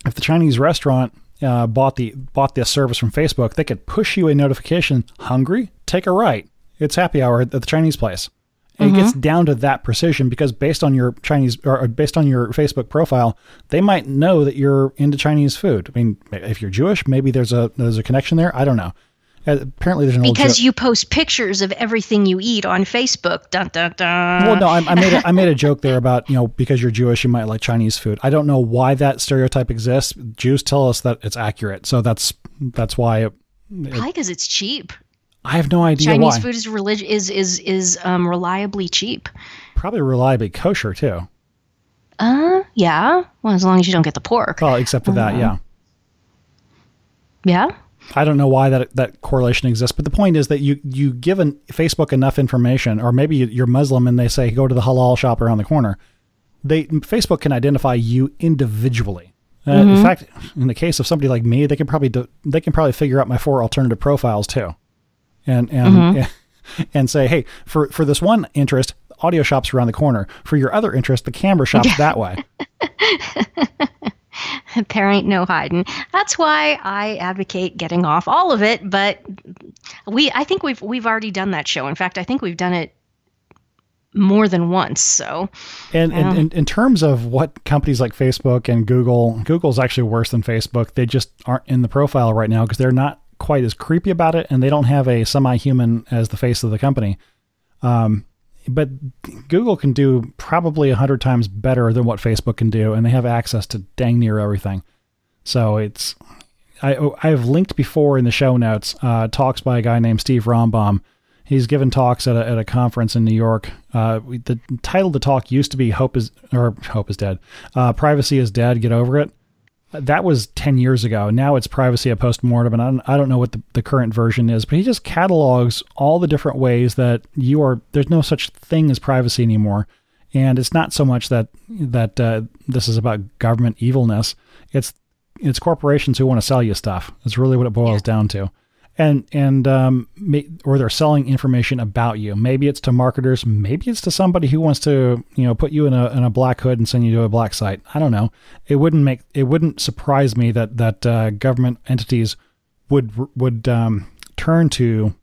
if the Chinese restaurant uh, bought the bought this service from Facebook, they could push you a notification: "Hungry? Take a right. It's happy hour at the Chinese place." And it gets down to that precision because based on your Chinese or based on your Facebook profile, they might know that you're into Chinese food. I mean, if you're Jewish, maybe there's a there's a connection there. I don't know. Uh, apparently, there's an old because you post pictures of everything you eat on facebook dun dun dun Well, no, I, I made a, I made a joke there about you know because you're Jewish, you might like Chinese food. I don't know why that stereotype exists. Jews tell us that it's accurate, so that's that's why. It, probably because it's cheap I have no idea chinese why. food is relig- is is is um, reliably cheap Probably reliably kosher too. uh yeah well as long as you don't get the pork Oh, except for that, yeah. yeah I don't know why that that correlation exists, but the point is that you you give an, Facebook enough information, or maybe you're Muslim and they say go to the halal shop around the corner. They Facebook can identify you individually. Uh, In fact, in the case of somebody like me, they can probably do, they can probably figure out my four alternative profiles too, and and and say, hey, for for this one interest, audio shop's around the corner. For your other interest, the camera shop's that way. there ain't no hiding that's why i advocate getting off all of it but we i think we've we've already done that show in fact i think we've done it more than once so And, and, and in terms of what companies like Facebook and Google, Google's actually worse than Facebook. They just aren't in the profile right now because they're not quite as creepy about it, and they don't have a semi-human as the face of the company. Um, but Google can do probably a hundred times better than what Facebook can do, and they have access to dang near everything. So it's I I have linked before in the show notes uh, talks by a guy named Steve Rambam. He's given talks at a, at a conference in New York. Uh, the title of the talk used to be "Hope is or Hope is Dead." Uh, Privacy is dead. Get over it. That was ten years ago. Now it's privacy a postmortem, and I don't, I don't know what the, the current version is. But he just catalogs all the different ways that you are. There's no such thing as privacy anymore, and it's not so much that that uh, this is about government evilness. It's it's corporations who want to sell you stuff. That's really what it boils down to. And and um, or they're selling information about you. Maybe it's to marketers. Maybe it's to somebody who wants to you know put you in a in a black hood and send you to a black site. I don't know. It wouldn't make it wouldn't surprise me that that uh, government entities would would um, turn to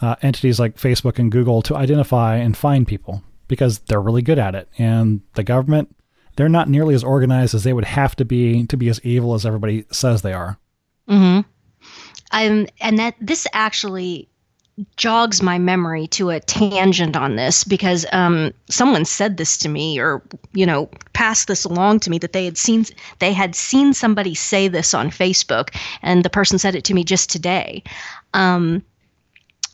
uh, entities like Facebook and Google to identify and find people because they're really good at it. And the government, they're not nearly as organized as they would have to be to be as evil as everybody says they are. Mm-hmm. And that this actually jogs my memory to a tangent on this because um, someone said this to me or you know passed this along to me that they had seen they had seen somebody say this on Facebook and the person said it to me just today. Um,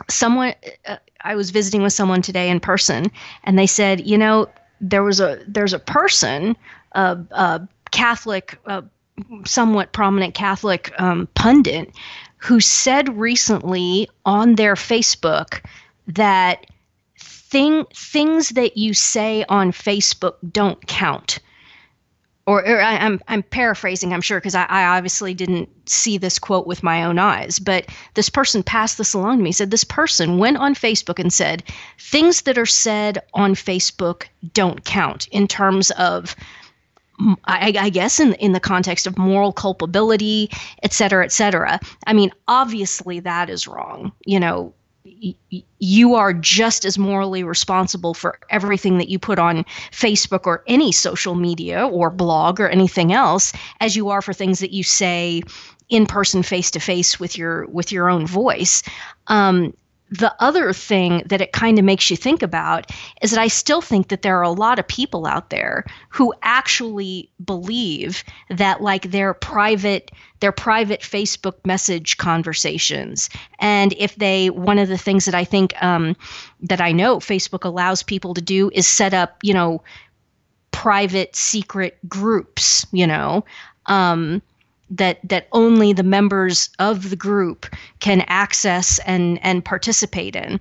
someone uh, I was visiting with someone today in person and they said you know there was a there's a person a, a Catholic. Uh, somewhat prominent Catholic um, pundit who said recently on their Facebook that thing things that you say on Facebook don't count. Or, or I, am I'm, I'm paraphrasing, I'm sure, because I, I obviously didn't see this quote with my own eyes. But this person passed this along to me. Said this person went on Facebook and said things that are said on Facebook don't count in terms of I, I, guess in in the context of moral culpability, et cetera, et cetera. I mean, obviously that is wrong. You know, you are just as morally responsible for everything that you put on Facebook or any social media or blog or anything else as you are for things that you say in person face to face with your with your own voice um, the other thing that it kind of makes you think about is that I still think that there are a lot of people out there who actually believe that like their private their private Facebook message conversations. And if they one of the things that I think um, that I know Facebook allows people to do is set up you know private secret groups you know? Um, that that only the members of the group can access and and participate in.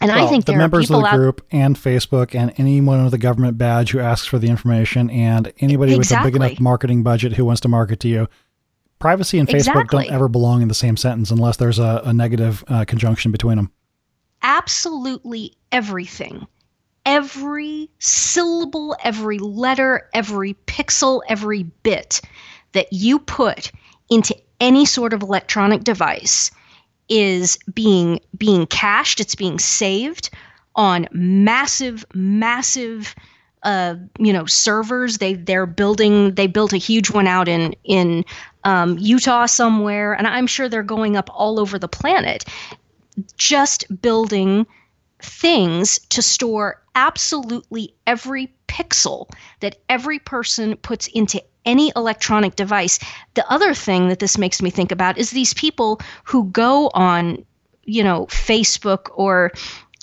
And well, I think the members of the group and Facebook and anyone with a government badge who asks for the information and anybody exactly. with a big enough marketing budget who wants to market to you. Privacy and Facebook exactly. don't ever belong in the same sentence unless there's a, a negative uh, conjunction between them. Absolutely everything every syllable, every letter, every pixel, every bit that you put into any sort of electronic device is being being cached it's being saved on massive massive uh, you know servers. They they're building they built a huge one out in in um, Utah somewhere and I'm sure they're going up all over the planet just building things to store absolutely every pixel that every person puts into any electronic device. The other thing that this makes me think about is these people who go on, you know, Facebook or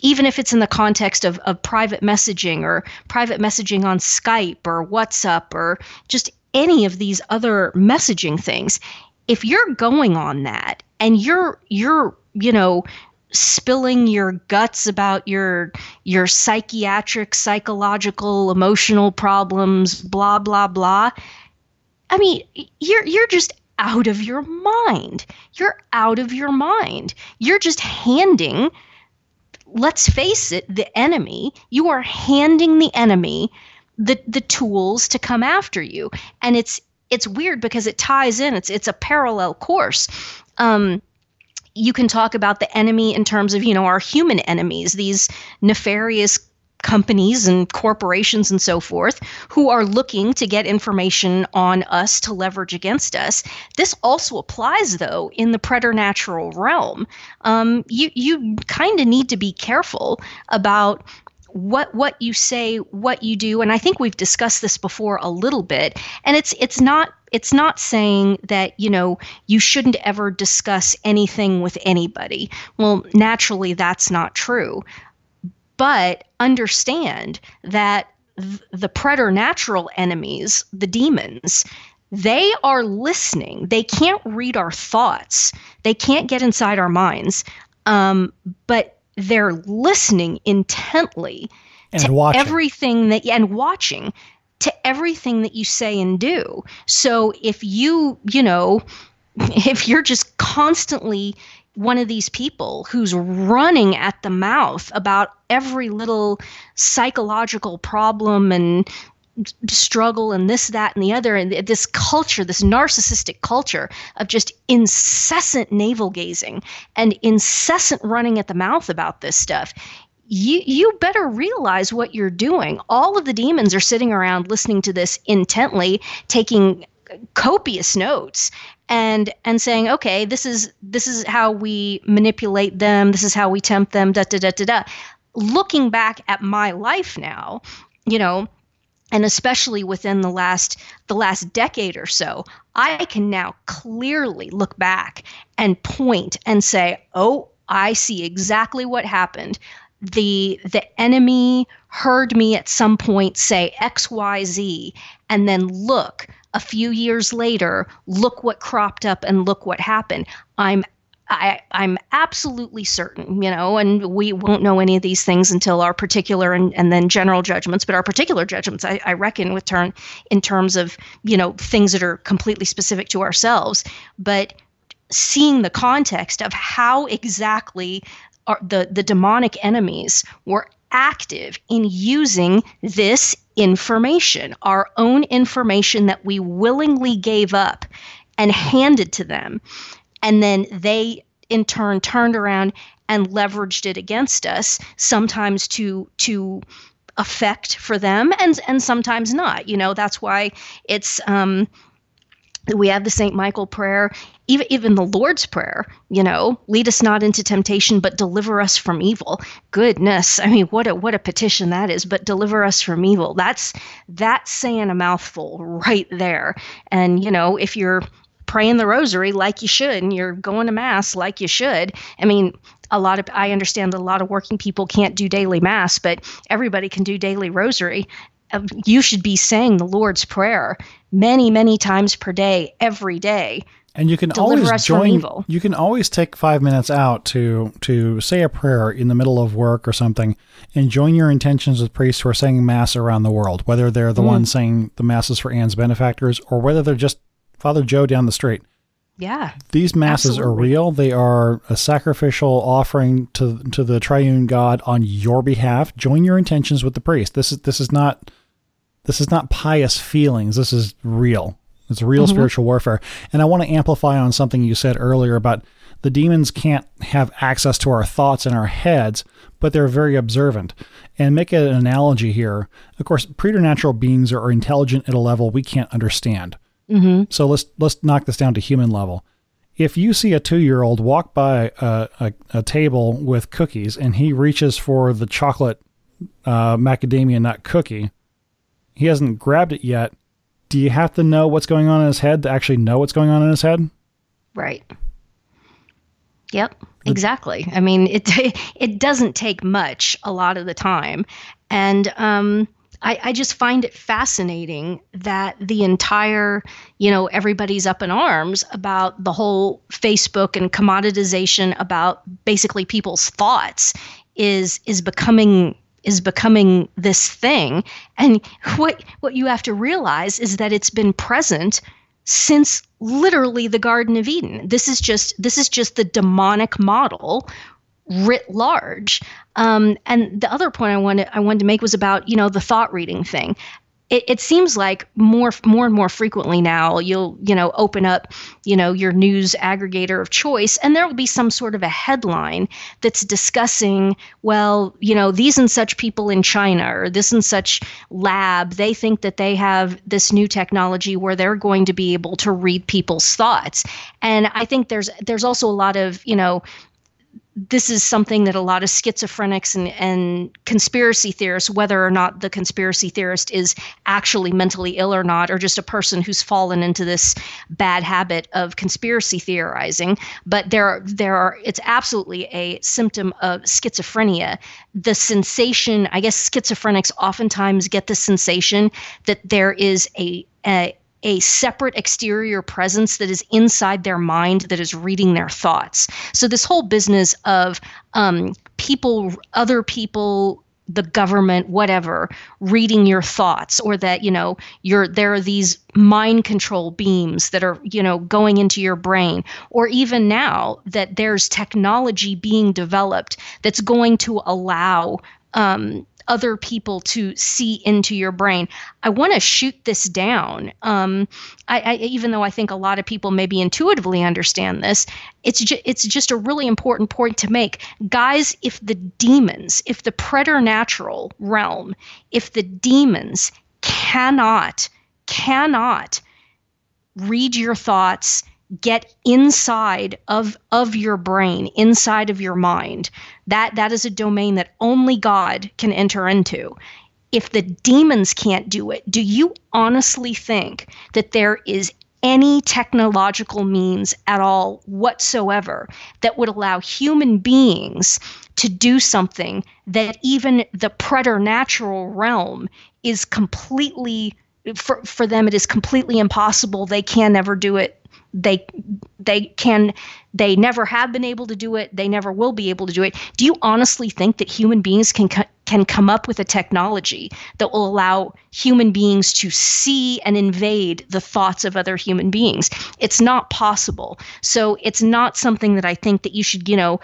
even if it's in the context of, of private messaging or private messaging on Skype or WhatsApp or just any of these other messaging things, if you're going on that and you're you're you know spilling your guts about your your psychiatric psychological emotional problems blah blah blah I mean, you're you're just out of your mind. You're out of your mind. You're just handing let's face it, the enemy, you are handing the enemy the the tools to come after you. And it's it's weird because it ties in. It's it's a parallel course. Um, you can talk about the enemy in terms of you know our human enemies, these nefarious companies and corporations and so forth who are looking to get information on us to leverage against us. This also applies, though, in the preternatural realm. Um, you you kind of need to be careful about what what you say, what you do, and I think we've discussed this before a little bit. And it's it's not it's not saying that you know you shouldn't ever discuss anything with anybody. Well, naturally, that's not true but understand that th- the preternatural enemies, the demons, they are listening. They can't read our thoughts. They can't get inside our minds. Um, but they're listening intently and to watching. everything that and watching to everything that you say and do. So if you, you know, if you're just constantly one of these people who's running at the mouth about every little psychological problem and struggle and this that and the other and this culture this narcissistic culture of just incessant navel gazing and incessant running at the mouth about this stuff. You you better realize what you're doing. All of the demons are sitting around listening to this intently taking copious notes and and saying okay this is this is how we manipulate them. This is how we tempt them da da da da da. Looking back at my life now you know and especially within the last the last decade or so i can now clearly look back and point and say oh i see exactly what happened. The the enemy heard me at some point say xyz and then look a few years later, look what cropped up and look what happened. I'm I, I'm absolutely certain, you know, and we won't know any of these things until our particular and, and then general judgments, but our particular judgments, I, I reckon, with turn in terms of, you know, things that are completely specific to ourselves. But seeing the context of how exactly are the, the demonic enemies were active in using this information, our own information that we willingly gave up and handed to them and then they in turn turned around and leveraged it against us sometimes to to affect for them and and sometimes not you know that's why it's um we have the St. Michael prayer, even even the Lord's prayer, you know, lead us not into temptation, but deliver us from evil. Goodness, I mean, what a what a petition that is, but deliver us from evil. That's that's saying a mouthful right there. And you know, if you're praying the rosary like you should and you're going to mass like you should. I mean, a lot of I understand that a lot of working people can't do daily mass, but everybody can do daily rosary. Um, you should be saying the Lord's prayer many, many times per day, every day. And you can Deliver always join. You can always take five minutes out to to say a prayer in the middle of work or something, and join your intentions with priests who are saying mass around the world. Whether they're the mm. ones saying the masses for Ann's benefactors, or whether they're just Father Joe down the street. Yeah. These masses absolutely. are real. They are a sacrificial offering to to the triune God on your behalf. Join your intentions with the priest. This is this is not this is not pious feelings. This is real. It's real mm-hmm. spiritual warfare. And I want to amplify on something you said earlier about the demons can't have access to our thoughts in our heads, but they're very observant. And make an analogy here. Of course, preternatural beings are intelligent at a level we can't understand. Mm-hmm. So let's let's knock this down to human level. If you see a two-year-old walk by a, a, a table with cookies and he reaches for the chocolate uh, macadamia nut cookie, he hasn't grabbed it yet. Do you have to know what's going on in his head to actually know what's going on in his head? Right. Yep, exactly. I mean, it it doesn't take much a lot of the time, and um, I, I just find it fascinating that the entire, you know, everybody's up in arms about the whole Facebook and commoditization about basically people's thoughts is is becoming is becoming this thing. And what what you have to realize is that it's been present since literally the Garden of Eden. This is just this is just the demonic model writ large. Um, and the other point I wanted I wanted to make was about you know the thought reading thing. It, it, seems like more more and more frequently now you'll you know open up you know your news aggregator of choice and there will be some sort of a headline that's discussing well you know these and such people in China or this and such lab they think that they have this new technology where they're going to be able to read people's thoughts. And I think there's there's also a lot of you know this is something that a lot of schizophrenics and, and conspiracy theorists, whether or not the conspiracy theorist is actually mentally ill or not, or just a person who's fallen into this bad habit of conspiracy theorizing, but there there are it's absolutely a symptom of schizophrenia. The sensation, I guess schizophrenics oftentimes get the sensation that there is a, a a separate exterior presence that is inside their mind that is reading their thoughts. So this whole business of um, people, other people, the government, whatever, reading your thoughts, or that you know you're there are these mind control beams that are you know going into your brain, or even now that there's technology being developed that's going to allow um, other people to see into your brain. I want to shoot this down. Um, I, I, even though I think a lot of people maybe intuitively understand this, it's ju- it's just a really important point to make, guys. If the demons, if the preternatural realm, if the demons cannot cannot read your thoughts get inside of of your brain inside of your mind. That that is a domain that only god can enter into. If the demons can't do it do you honestly think that there is any technological means at all whatsoever that would allow human beings to do something that even the preternatural realm is completely for, for them it is completely impossible. They can never do it they they can they never have been able to do it. They never will be able to do it. Do you honestly think that human beings can can come up with a technology that will allow human beings to see and invade the thoughts of other human beings? It's not possible. So it's not something that i think that you should you know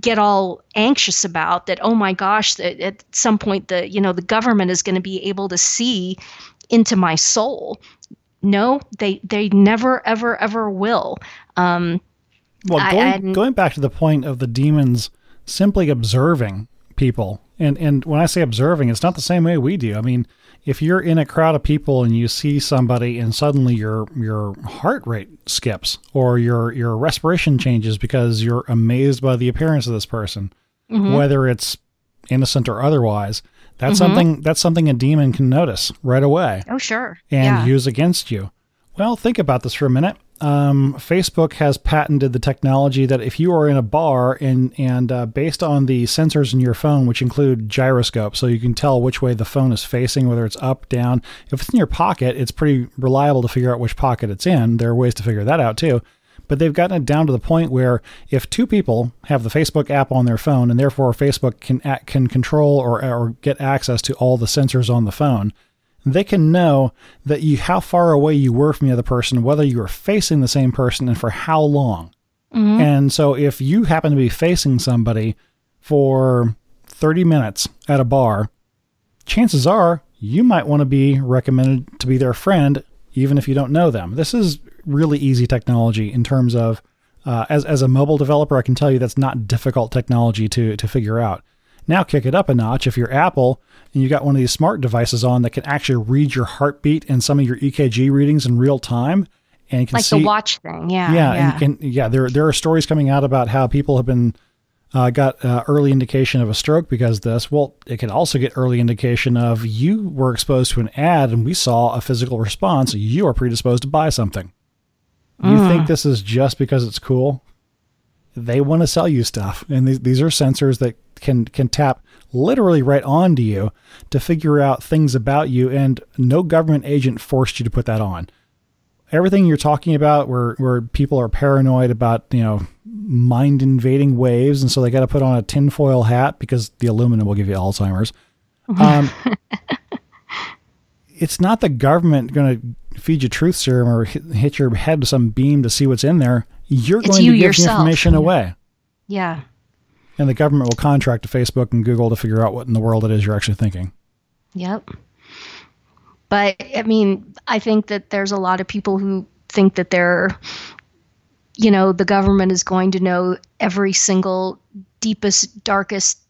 get all anxious about that oh my gosh that at some point the you know the government is going to be able to see into my soul no, they they never ever ever will. Um, well, going, I, going back to the point of the demons simply observing people, and and when I say observing, it's not the same way we do. I mean, if you're in a crowd of people and you see somebody, and suddenly your your heart rate skips or your your respiration changes because you're amazed by the appearance of this person, mm-hmm. whether it's innocent or otherwise that's mm-hmm. something that's something a demon can notice right away. Oh, sure. And yeah. use against you. Well, think about this for a minute. Um, Facebook has patented the technology that if you are in a bar and and uh, based on the sensors in your phone, which include gyroscope, so you can tell which way the phone is facing, whether it's up, down. If it's in your pocket, it's pretty reliable to figure out which pocket it's in. There are ways to figure that out too but they've gotten it down to the point where if two people have the Facebook app on their phone and therefore Facebook can can control or or get access to all the sensors on the phone, they can know that you how far away you were from the other person, whether you were facing the same person and for how long. Mm-hmm. And so if you happen to be facing somebody for 30 minutes at a bar, chances are you might want to be recommended to be their friend even if you don't know them. This is really easy technology in terms of uh, as as a mobile developer, I can tell you that's not difficult technology to to figure out. Now kick it up a notch if you're Apple and you got one of these smart devices on that can actually read your heartbeat and some of your EKG readings in real time and can like see, the watch thing, yeah, yeah, yeah, and can yeah. There there are stories coming out about how people have been uh, got uh, early indication of a stroke because of this. Well, it can also get early indication of you were exposed to an ad and we saw a physical response. You are predisposed to buy something. You mm. think this is just because it's cool? They want to sell you stuff, and these, these are sensors that can can tap literally right onto you to figure out things about you, and no government agent forced you to put that on. Everything you're talking about, where where people are paranoid about, you know, mind invading waves, and so they got to put on a tinfoil hat because the aluminum will give you Alzheimer's. Um, it's not the government going to feed you truth serum or hit, your head with some beam to see what's in there, you're it's going you to give yourself. the information away. Yeah. And the government will contract to Facebook and Google to figure out what in the world it is you're actually thinking. Yep. But I mean, I think that there's a lot of people who think that they're, you know, the government is going to know every single deepest, darkest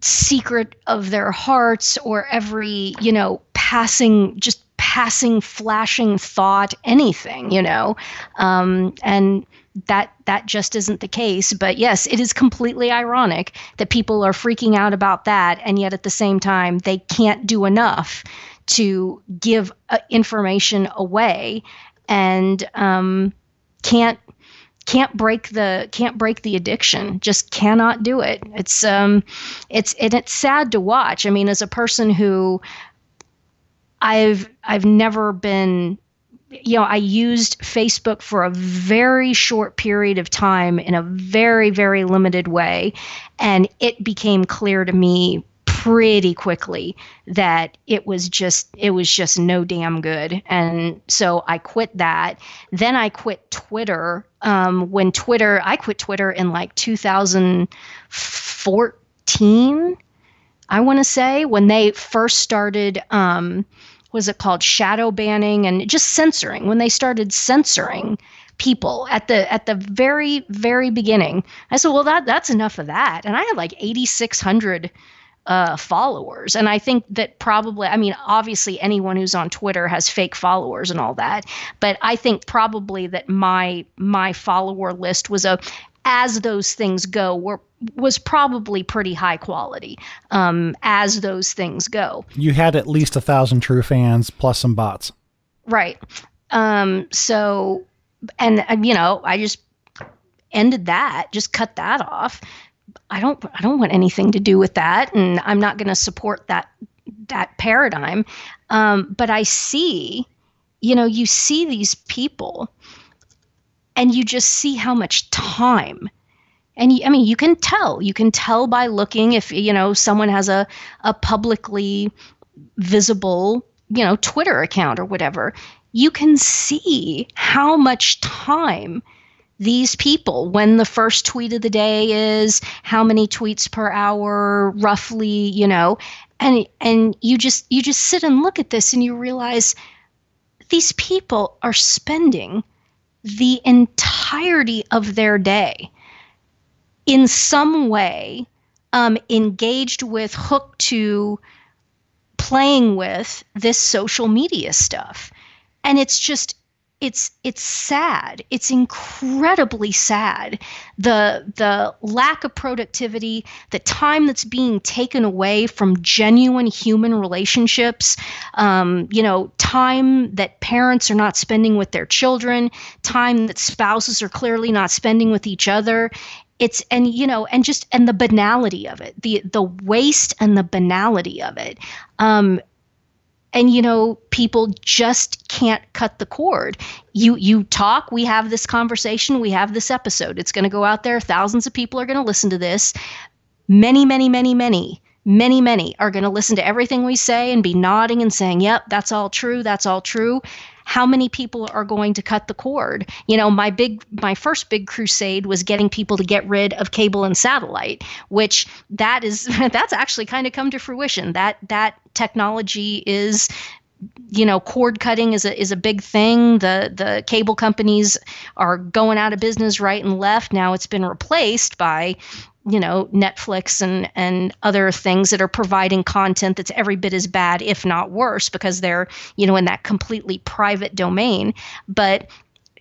secret of their hearts or every, you know, passing, just passing, flashing thought, anything, you know, um, and that that just isn't the case. But yes, it is completely ironic that people are freaking out about that, and yet at the same time they can't do enough to give uh, information away, and um, can't can't break the can't break the addiction just cannot do it. It's um it's and it's sad to watch. I mean as a person who I've I've never been you know, I used Facebook for a very short period of time in a very, very limited way. And it became clear to me pretty quickly that it was just it was just no damn good and so i quit that then i quit twitter um, when twitter i quit twitter in like 2014 i want to say when they first started um, was it called shadow banning and just censoring when they started censoring people at the at the very very beginning. I said well that that's enough of that. And i had like 8600 uh, followers. And i think that probably i mean obviously anyone who's on twitter has fake followers and all that but i think probably that my my follower list was a as those things go were was probably pretty high quality um, as those things go. You had at least a thousand true fans plus some bots. Right. Um, so, and uh, you know, I just ended that, just cut that off. I don't, I don't want anything to do with that, and I'm not going to support that that paradigm. Um, but I see, you know, you see these people and you just see how much time and I mean, you can tell. You can tell by looking if you know someone has a a publicly visible, you know, Twitter account or whatever. You can see how much time these people when the first tweet of the day is how many tweets per hour roughly you know and and you just you just sit and look at this and you realize these people are spending the entirety of their day in some way um, engaged with, hooked to, playing with this social media stuff. And it's just, it's it's sad it's incredibly sad the the lack of productivity the time that's being taken away from genuine human relationships um, you know time that parents are not spending with their children time that spouses are clearly not spending with each other it's and you know and just and the banality of it the the waste and the banality of it. Um and you know people just can't cut the cord. You you talk we have this conversation we have this episode. It's going to go out there. Thousands of people are going to listen to this. Many many many many many many are going to listen to everything we say and be nodding and saying yep that's all true that's all true how many people are going to cut the cord? You know my big my first big crusade was getting people to get rid of cable and satellite which that is that's actually kind of come to fruition. That that technology is you know cord cutting is a is a big thing. The the cable companies are going out of business right and left. Now it's been replaced by you know Netflix and and other things that are providing content that's every bit as bad if not worse because they're you know in that completely private domain. But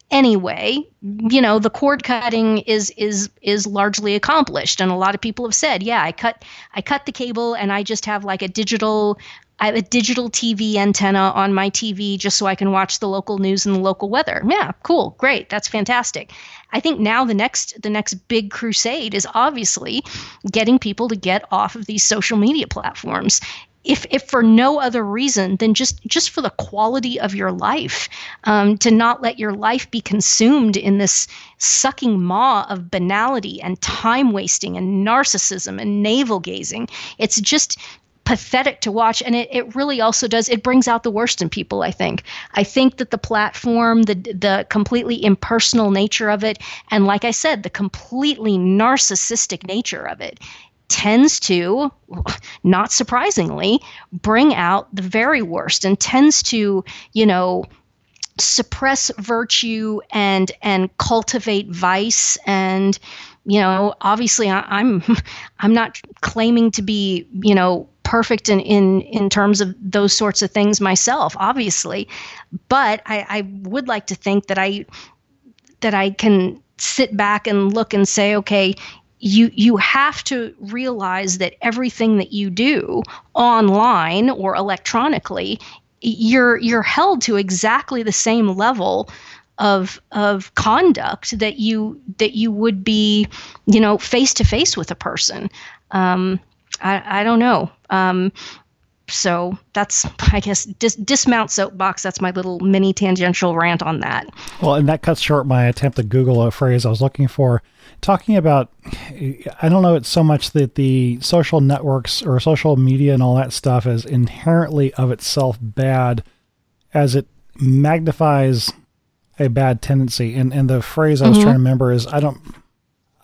anyway you know the cord cutting is is is largely accomplished. And a lot of people have said yeah i cut i cut the cable and i just have like a digital I have a digital TV antenna on my TV just so I can watch the local news and the local weather. Yeah, cool, great, that's fantastic. I think now the next the next big crusade is obviously getting people to get off of these social media platforms. If, if for no other reason than just just for the quality of your life, um, to not let your life be consumed in this sucking maw of banality and time wasting and narcissism and navel gazing. It's just pathetic to watch and it, it really also does it brings out the worst in people i think. I think that the platform the the completely impersonal nature of it and like i said the completely narcissistic nature of it tends to not surprisingly bring out the very worst and tends to you know suppress virtue and and cultivate vice. And you know obviously I, i'm i'm not claiming to be you know perfect in, in in terms of those sorts of things myself, obviously. But I, I would like to think that I that I can sit back and look and say, okay, you you have to realize that everything that you do online or electronically you're you're held to exactly the same level of of conduct that you that you would be you know face to face with a person um, I, I don't know. Um, so that's I guess dis- dismount soapbox. That's my little mini tangential rant on that. Well, and that cuts short my attempt to Google a phrase I was looking for. Talking about, I don't know. It's so much that the social networks or social media and all that stuff is inherently of itself bad, as it magnifies a bad tendency. And and the phrase I was mm-hmm. trying to remember is I don't.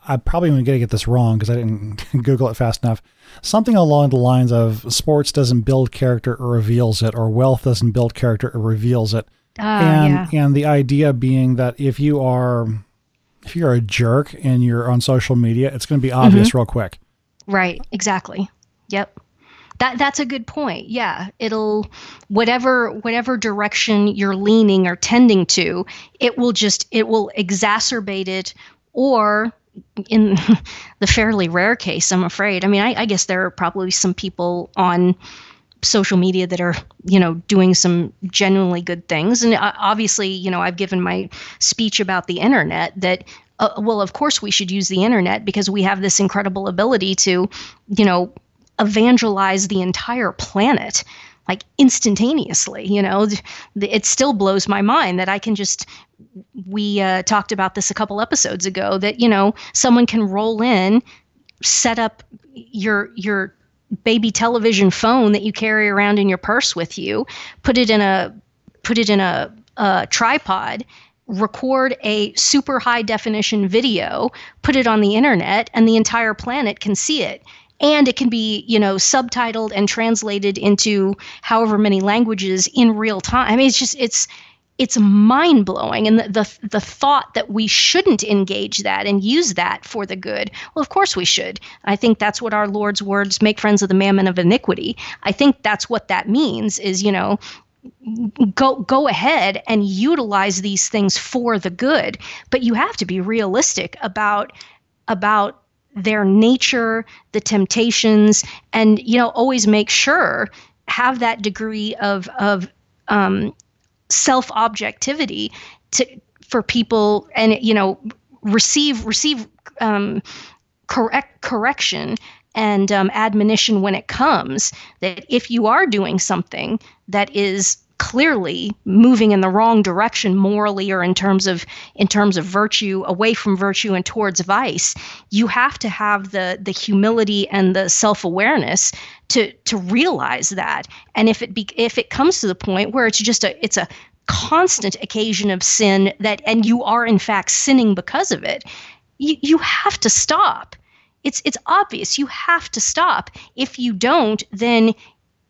I probably am going to get this wrong because I didn't Google it fast enough something along the lines of sports doesn't build character or reveals it, or wealth doesn't build character or reveals it. Uh, and yeah. and the idea being that if you are if you're a jerk and you're on social media, it's going to be obvious mm-hmm. real quick. Right. Exactly. Yep. That that's a good point. Yeah, it'll whatever whatever direction you're leaning or tending to, it will just it will exacerbate it or in the fairly rare case, I'm afraid. I mean, I, I, guess there are probably some people on social media that are, you know, doing some genuinely good things. And uh, obviously, you know, I've given my speech about the internet that, uh, well, of course we should use the internet because we have this incredible ability to, you know, evangelize the entire planet like instantaneously. You know, it still blows my mind that I can just. We uh, talked about this a couple episodes ago that you know someone can roll in, set up your your baby television phone that you carry around in your purse with you, put it in a put it in a, a tripod record a super high definition video, put it on the internet, and the entire planet can see it. And it can be, you know, subtitled and translated into however many languages in real time. I mean, it's just it's it's mind blowing, and the, the the thought that we shouldn't engage that and use that for the good. Well, of course we should. I think that's what our Lord's words make friends of the mammon of iniquity. I think that's what that means. Is you know go go ahead and utilize these things for the good but you have to be realistic about about their nature the temptations and you know always make sure have that degree of of um, self objectivity to for people and you know receive receive um, correct correction and um, admonition when it comes that if you are doing something that is clearly moving in the wrong direction morally or in terms of in terms of virtue away from virtue and towards vice you have to have the the humility and the self-awareness to to realize that and if it be if it comes to the point where it's just a it's a constant occasion of sin that and you are in fact sinning because of it you, you have to stop it's it's obvious you have to stop. If you don't, then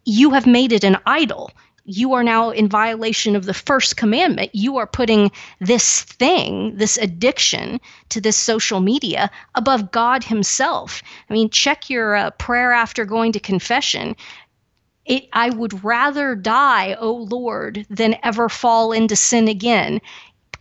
you have made it an idol. You are now in violation of the first commandment. You are putting this thing, this addiction to this social media above God Himself. I mean, check your uh, prayer after going to confession. It, I would rather die, O Lord, than ever fall into sin again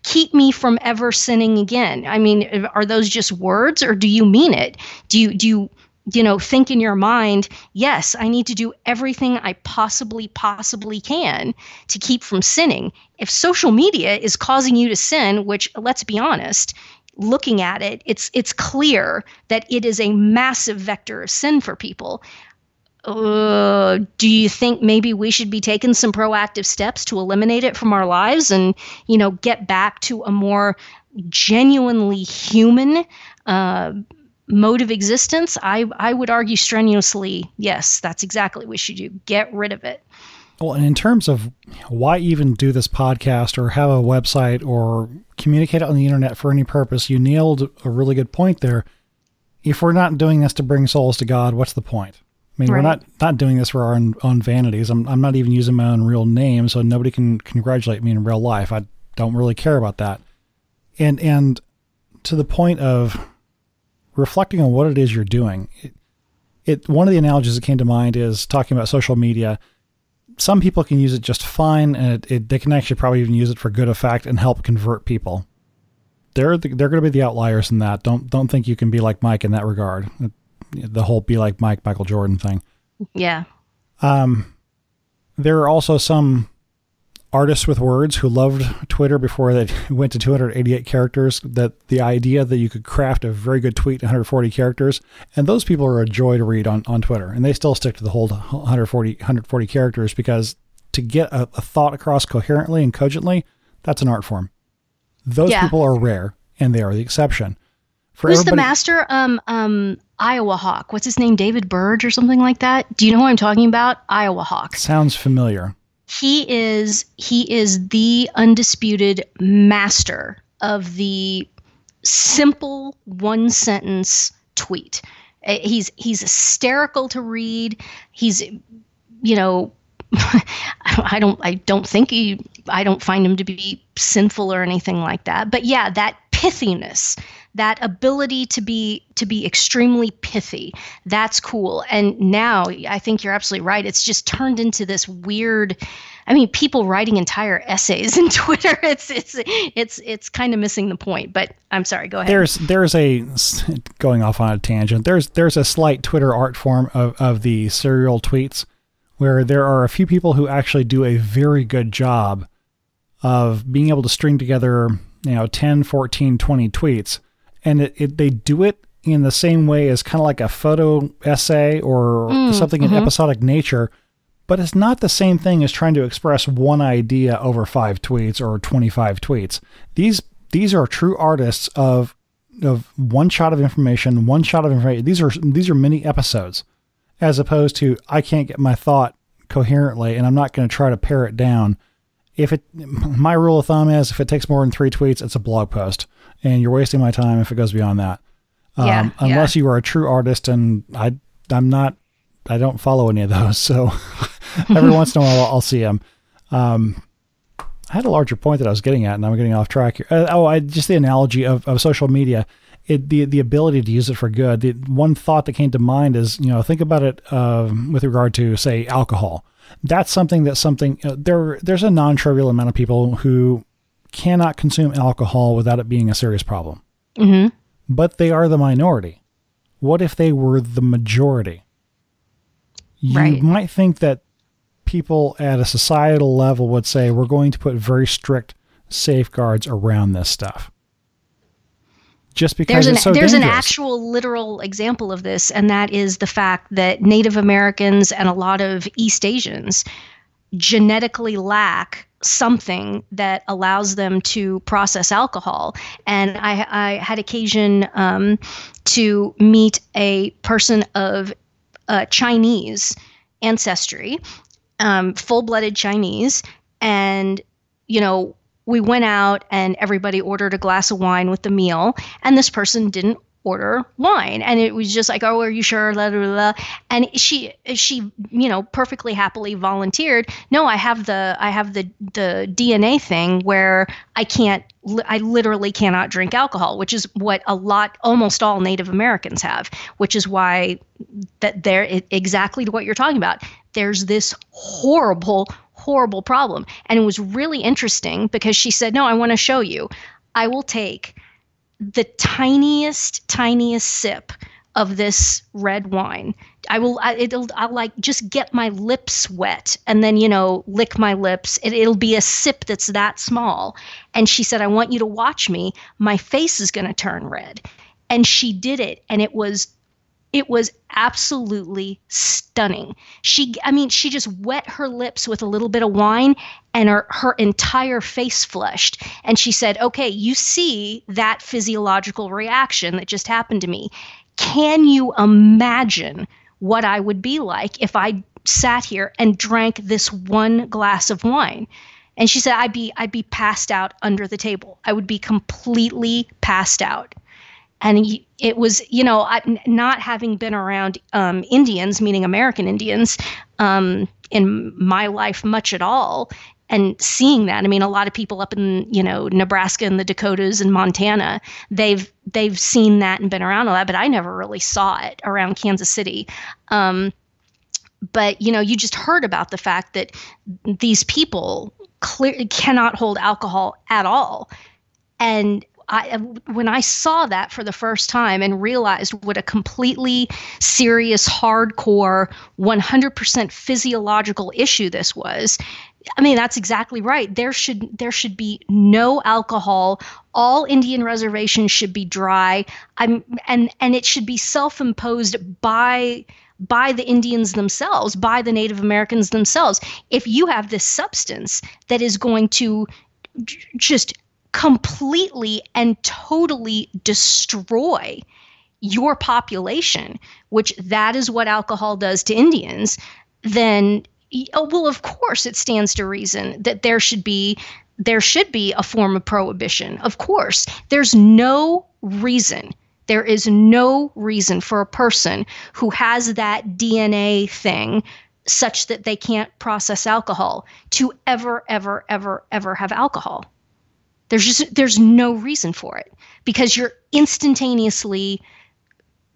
keep me from ever sinning again. I mean, are those just words or do you mean it? Do you do you you know think in your mind yes i need to do everything i possibly possibly can to keep from sinning. If social media is causing you to sin which let's be honest looking at it it's it's clear that it is a massive vector of sin for people. Uh, do you think maybe we should be taking some proactive steps to eliminate it from our lives and you know get back to a more genuinely human uh, mode of existence i i would argue strenuously yes that's exactly what you should do get rid of it well and in terms of why even do this podcast or have a website or communicate on the internet for any purpose you nailed a really good point there if we're not doing this to bring souls to god what's the point I mean, right. we're not not doing this for our own, own vanities. I'm I'm not even using my own real name, so nobody can congratulate me in real life. I don't really care about that. And and to the point of reflecting on what it is you're doing, it, it one of the analogies that came to mind is talking about social media. Some people can use it just fine, and it, it, they can actually probably even use it for good effect and help convert people. They're the, they're going to be the outliers in that. Don't don't think you can be like Mike in that regard the whole be like Mike Michael Jordan thing. Yeah. Um, there are also some artists with words who loved Twitter before they went to 288 characters. That the idea that you could craft a very good tweet in 140 characters, and those people are a joy to read on, on Twitter, and they still stick to the whole 140 140 characters because to get a, a thought across coherently and cogently, that's an art form. Those yeah. people are rare, and they are the exception. For Who's the master? Um, um, Iowa Hawk. What's his name? David Burge or something like that. Do you know who I'm talking about? Iowa Hawk. Sounds familiar. He is he is the undisputed master of the simple one sentence tweet. Uh, he's he's hysterical to read. He's you know I don't I don't think he I don't find him to be sinful or anything like that. But yeah, that pithiness that ability to be to be extremely pithy. That's cool. And now i think you're absolutely right. It's just turned into this weird i mean people writing entire essays in twitter. It's it's it's it's kind of missing the point but i'm sorry go ahead. There's there's a going off on a tangent there's there's a slight twitter art form of, of the serial tweets where there are a few people who actually do a very good job of being able to string together you know 10 14 20 tweets and it, it, they do it in the same way as kind of like a photo essay or mm, something mm-hmm. in episodic nature but it's not the same thing as trying to express one idea over five tweets or 25 tweets. These these are true artists of of one shot of information, one shot of information. These are these are mini episodes, as opposed to I can't get my thought coherently, and I'm not going to try to pare it down. If it, my rule of thumb is if it takes more than three tweets, it's a blog post, and you're wasting my time if it goes beyond that. Yeah, um, unless yeah. you are a true artist, and I, I'm not, I don't follow any of those, so every once in a while I'll, I'll see them. Um, I had a larger point that I was getting at, and I'm getting off track here. Uh, oh, I just the analogy of, of social media, it, the the ability to use it for good. The one thought that came to mind is, you know, think about it uh, with regard to say alcohol. That's something that something uh, there there's a non-trivial amount of people who cannot consume alcohol without it being a serious problem. hmm But they are the minority. What if they were the majority? You Right. might think that people at a societal level would say we're going to put very strict safeguards around this stuff. Just because There's an so there's an actual literal example of this, and that is the fact that Native Americans and a lot of East Asians genetically lack something that allows them to process alcohol. And I, I had occasion um, to meet a person of uh, Chinese ancestry, um, full blooded Chinese. And, you know, we went out and everybody ordered a glass of wine with the meal, and this person didn't order wine. And it was just like oh are you sure? And she she you know perfectly happily volunteered. No i have the i have the the dna thing where i can't i literally cannot drink alcohol which is what a lot almost all native americans have which is why that there exactly what you're talking about. There's this horrible horrible problem. And it was really interesting because she said no i want to show you. I will take the tiniest, tiniest sip of this red wine. I will, I, it'll, I'll like just get my lips wet and then, you know, lick my lips. It, it'll be a sip that's that small. And she said, I want you to watch me. My face is going to turn red. And she did it. And it was it was absolutely stunning. She, I mean, she just wet her lips with a little bit of wine and her, her entire face flushed. And she said, Okay, you see that physiological reaction that just happened to me. Can you imagine what I would be like if I sat here and drank this one glass of wine? And she said, I'd be, I'd be passed out under the table. I would be completely passed out and it was you know I, not having been around um, indians meaning american indians um, in my life much at all and seeing that i mean a lot of people up in you know nebraska and the dakotas and montana they've they've seen that and been around a lot but i never really saw it around kansas city. Um, but you know you just heard about the fact that these people clearly cannot hold alcohol at all. And I, when I saw that for the first time and realized what a completely serious, hardcore, 100% physiological issue this was, I mean that's exactly right. There should there should be no alcohol. All Indian reservations should be dry. I'm and and it should be self-imposed by by the Indians themselves, by the Native Americans themselves. If you have this substance that is going to just completely and totally destroy your population, which that is what alcohol does to Indians, then oh, well, of course, it stands to reason that there should be there should be a form of prohibition. Of course, there's no reason. There is no reason for a person who has that DNA thing such that they can't process alcohol to ever, ever, ever, ever have alcohol. There's just there's no reason for it because you're instantaneously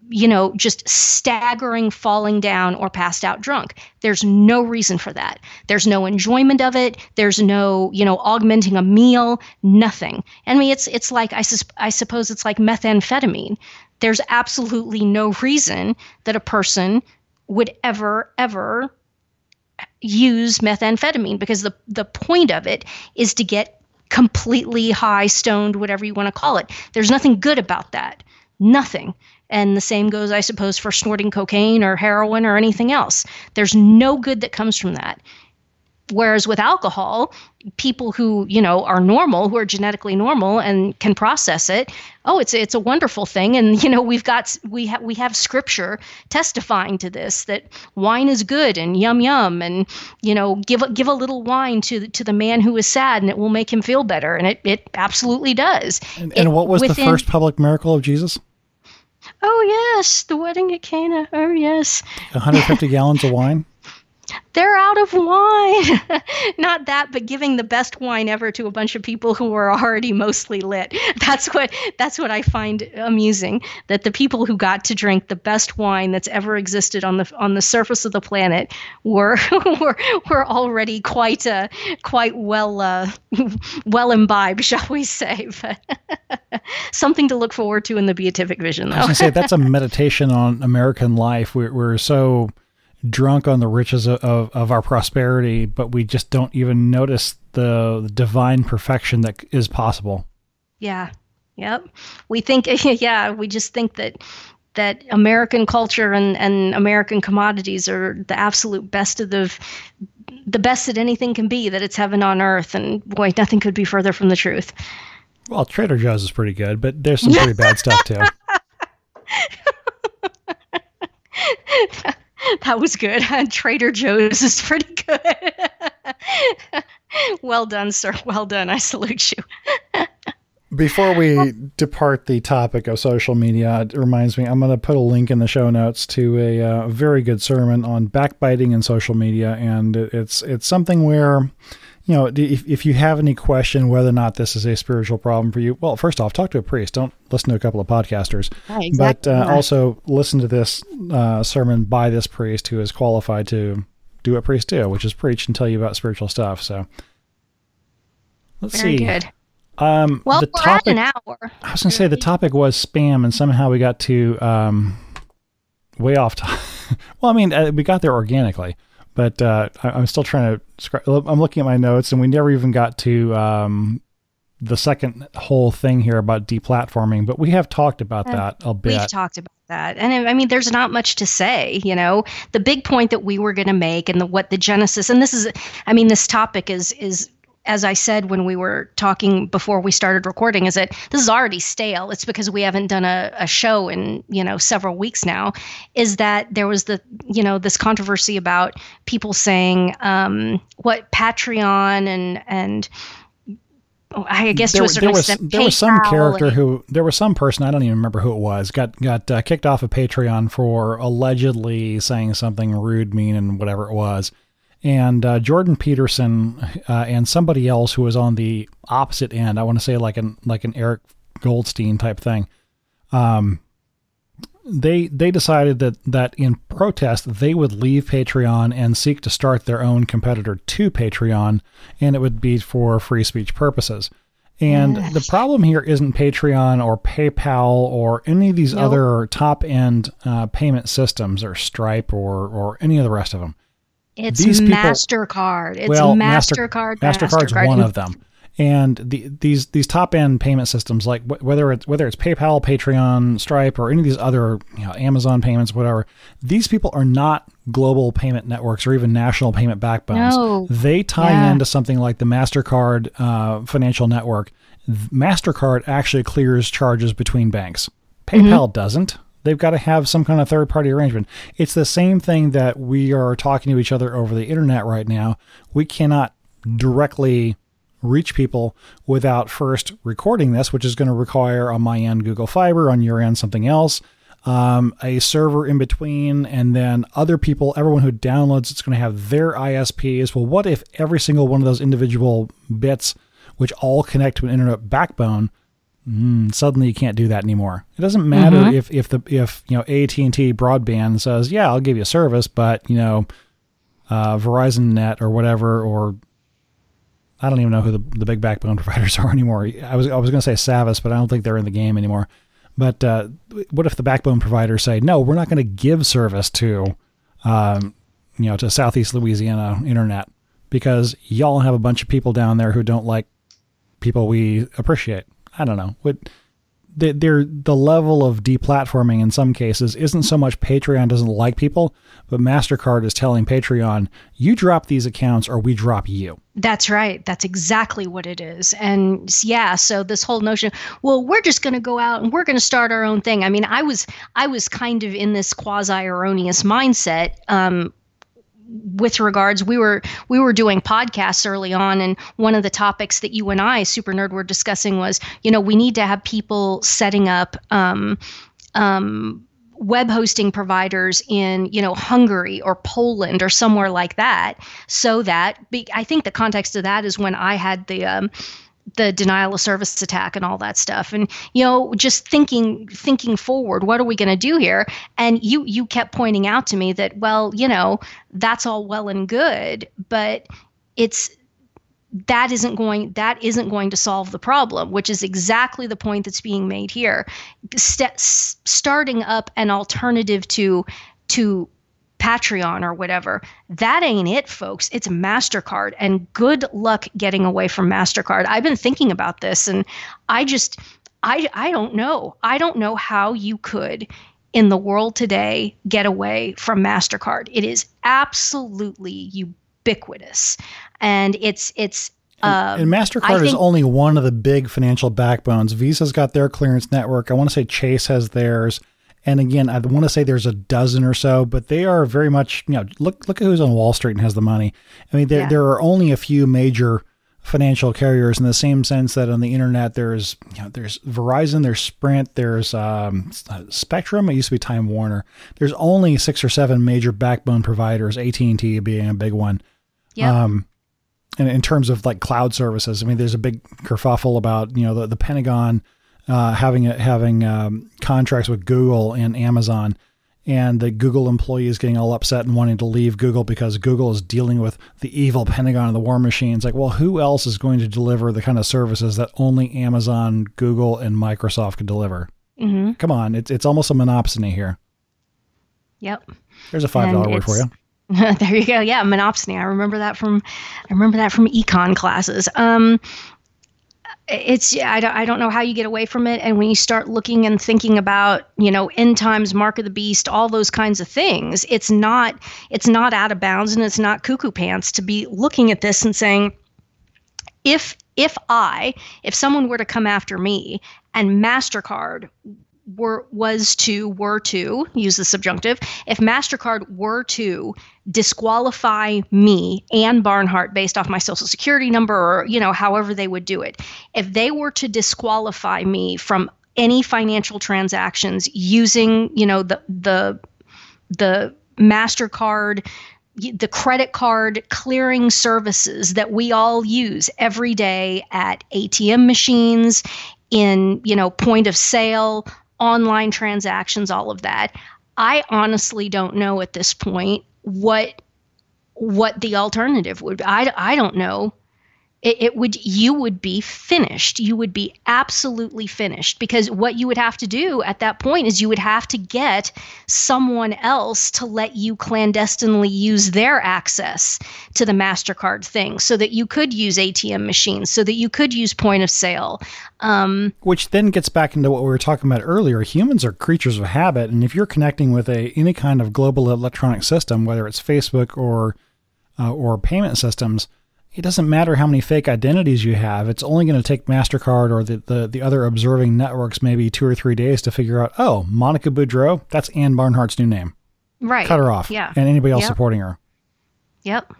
you know just staggering falling down or passed out drunk. There's no reason for that. There's no enjoyment of it. There's no you know augmenting a meal nothing. I mean it's it's like i, sus- I suppose it's like methamphetamine. There's absolutely no reason that a person would ever ever use methamphetamine because the the point of it is to get completely high, stoned, whatever you want to call it. There's nothing good about that. Nothing. And the same goes, I suppose, for snorting cocaine or heroin or anything else. There's no good that comes from that. Whereas with alcohol, people who you know are normal, who are genetically normal and can process it, oh, it's it's a wonderful thing. And you know we've got we have we have scripture testifying to this that wine is good and yum yum, and you know give give a little wine to to the man who is sad and it will make him feel better, and it it absolutely does. And, and what was within, the first public miracle of Jesus? Oh yes, the wedding at Cana. Oh yes, 150 gallons of wine they're out of wine. Not that, but giving the best wine ever to a bunch of people who are already mostly lit. That's what that's what I find amusing. That the people who got to drink the best wine that's ever existed on the on the surface of the planet were were, were already quite uh, quite well uh, well imbibed, shall we say? something to look forward to in the beatific vision. Though. I was gonna say that's a meditation on American life. We're, we're so drunk on the riches of, of, of, our prosperity, but we just don't even notice the, the divine perfection that is possible. Yeah. Yep. We think, yeah, we just think that that American culture and, and American commodities are the absolute best of the the best that anything can be, that it's heaven on earth. And boy, nothing could be further from the truth. Well, Trader Joe's is pretty good, but there's some pretty bad stuff too. that was good. Trader Joe's is pretty good. well done, sir. Well done. I salute you. Before we depart the topic of social media, it reminds me I'm going to put a link in the show notes to a uh, very good sermon on backbiting in social media, and it's it's something where you know, if, if you have any question whether or not this is a spiritual problem for you, well, first off, talk to a priest. Don't listen to a couple of podcasters. Yeah, exactly. But uh, also listen to this uh, sermon by this priest who is qualified to do what priests do, which is preach and tell you about spiritual stuff. So let's Very see. good. Um, well, the topic, an hour. I was going to say the topic was spam, and somehow we got to um, way off. Top. well, I mean, uh, we got there organically. But uh, I, am still trying to. I'm looking at my notes, and we never even got to um, the second whole thing here about deplatforming. But we have talked about that a bit. We've talked about that, and I mean, there's not much to say. You know, the big point that we were going to make, and the, what the genesis, and this is, I mean, this topic is is as I said when we were talking before we started recording, is that this is already stale. It's because we haven't done a, a show in you know several weeks now. Is that there was the you know this controversy about people saying um, what Patreon and and I guess there, to a certain there was, extent, there was some character who there was some person I don't even remember who it was got got uh, kicked off of Patreon for allegedly saying something rude, mean, and whatever it was and uh, Jordan Peterson uh, and somebody else who was on the opposite end. I want to say like an like an Eric Goldstein type thing. Um, they they decided that that in protest they would leave Patreon and seek to start their own competitor to Patreon, and it would be for free speech purposes. And the problem here isn't Patreon or PayPal or any of these nope. other top end uh, payment systems or Stripe or or any of the rest of them. It's these Mastercard. It's well, Mastercard. Master, Mastercard's Mastercard. one of them. And the, these these top end payment systems, like whether it's whether it's PayPal, Patreon, Stripe, or any of these other you know, Amazon payments, whatever, these people are not global payment networks or even national payment backbones. No. They tie yeah. into something like the Mastercard uh, financial network. Mastercard actually clears charges between banks. PayPal mm-hmm. doesn't. They've got to have some kind of third party arrangement. It's the same thing that we are talking to each other over the internet right now. We cannot directly reach people without first recording this, which is going to require on my end Google Fiber, on your end something else, um, a server in between, and then other people, everyone who downloads it's going to have their ISPs. Well, what if every single one of those individual bits, which all connect to an internet backbone, Mm, suddenly you can't do that anymore. It doesn't matter mm-hmm. if if the if you know AT and T broadband says yeah I'll give you a service, but you know uh, Verizon Net or whatever or I don't even know who the, the big backbone providers are anymore. I was I was going to say Savvis, but I don't think they're in the game anymore. But uh, what if the backbone providers say no, we're not going to give service to um, you know to Southeast Louisiana internet because y'all have a bunch of people down there who don't like people we appreciate. I don't know. What the, the level of deplatforming in some cases isn't so much Patreon doesn't like people, but Mastercard is telling Patreon, you drop these accounts or we drop you. That's right. That's exactly what it is. And yeah, so this whole notion, well, we're just going to go out and we're going to start our own thing. I mean, I was I was kind of in this quasi erroneous mindset um, with regards we were we were doing podcasts early on and one of the topics that you and I super nerd were discussing was you know we need to have people setting up um, um, web hosting providers in you know Hungary or Poland or somewhere like that so that I think the context of that is when I had the um, the denial of service attack and all that stuff. And you know just thinking thinking forward what are we going to do here? And you you kept pointing out to me that well you know that's all well and good but it's that isn't going that isn't going to solve the problem which is exactly the point that's being made here. St- starting up an alternative to to Patreon or whatever. That ain't it, folks. It's MasterCard. And good luck getting away from MasterCard. I've been thinking about this and I just, I, I don't know. I don't know how you could in the world today get away from MasterCard. It is absolutely ubiquitous. And it's, it's, and, um, and, Mastercard think, is only one of the big financial backbones. Visa's got their clearance network. I want to say Chase has theirs. And again, I want to say there's a dozen or so, but they are very much, you know, look look at who's on Wall Street and has the money. I mean, there yeah. there are only a few major financial carriers in the same sense that on the internet there's you know, there's Verizon, there's Sprint, there's um, Spectrum. It used to be Time Warner. There's only six or seven major backbone providers. AT and T being a big one. Yeah. Um, and in terms of like cloud services, I mean, there's a big kerfuffle about you know the, the Pentagon uh, having having um, contracts with Google and Amazon, and the Google employees getting all upset and wanting to leave Google because Google is dealing with the evil Pentagon and the war machines. Like, well, who else is going to deliver the kind of services that only Amazon, Google, and Microsoft can deliver? Mm-hmm. Come on, it's it's almost a monopsony here. Yep. There's a five dollar word for you. there you go. Yeah, monopsony. I remember that from I remember that from econ classes. Um, it's I don't, I don't know how you get away from it. And when you start looking and thinking about you know end times mark of the beast all those kinds of things it's not it's not out of bounds and it's not cuckoo pants to be looking at this and saying if if i if someone were to come after me and mastercard were was to were to use the subjunctive if mastercard were to disqualify me and barnhardt based off my social security number or you know however they would do it if they were to disqualify me from any financial transactions using you know the the the mastercard the credit card clearing services that we all use every day at ATM machines in you know point of sale online transactions, all of that. I honestly don't know at this point what what the alternative would be. I, I don't know it, it, would you would be finished. You would be absolutely finished because what you would have to do at that point is you would have to get someone else to let you clandestinely use their access to the mastercard thing so that you could use atm machines so that you could use point of sale. Um, which then gets back into what we were talking about earlier. Humans are creatures of habit and if you're connecting with a any kind of global electronic system whether it's facebook or uh, or payment systems it doesn't matter how many fake identities you have. It's only going to take MasterCard or the, the, the, other observing networks maybe two or three days to figure out, oh, Monica Boudreau, that's Ann Barnhardt's new name. Right. Cut her off. Yeah. And anybody else yep. supporting her. Yep.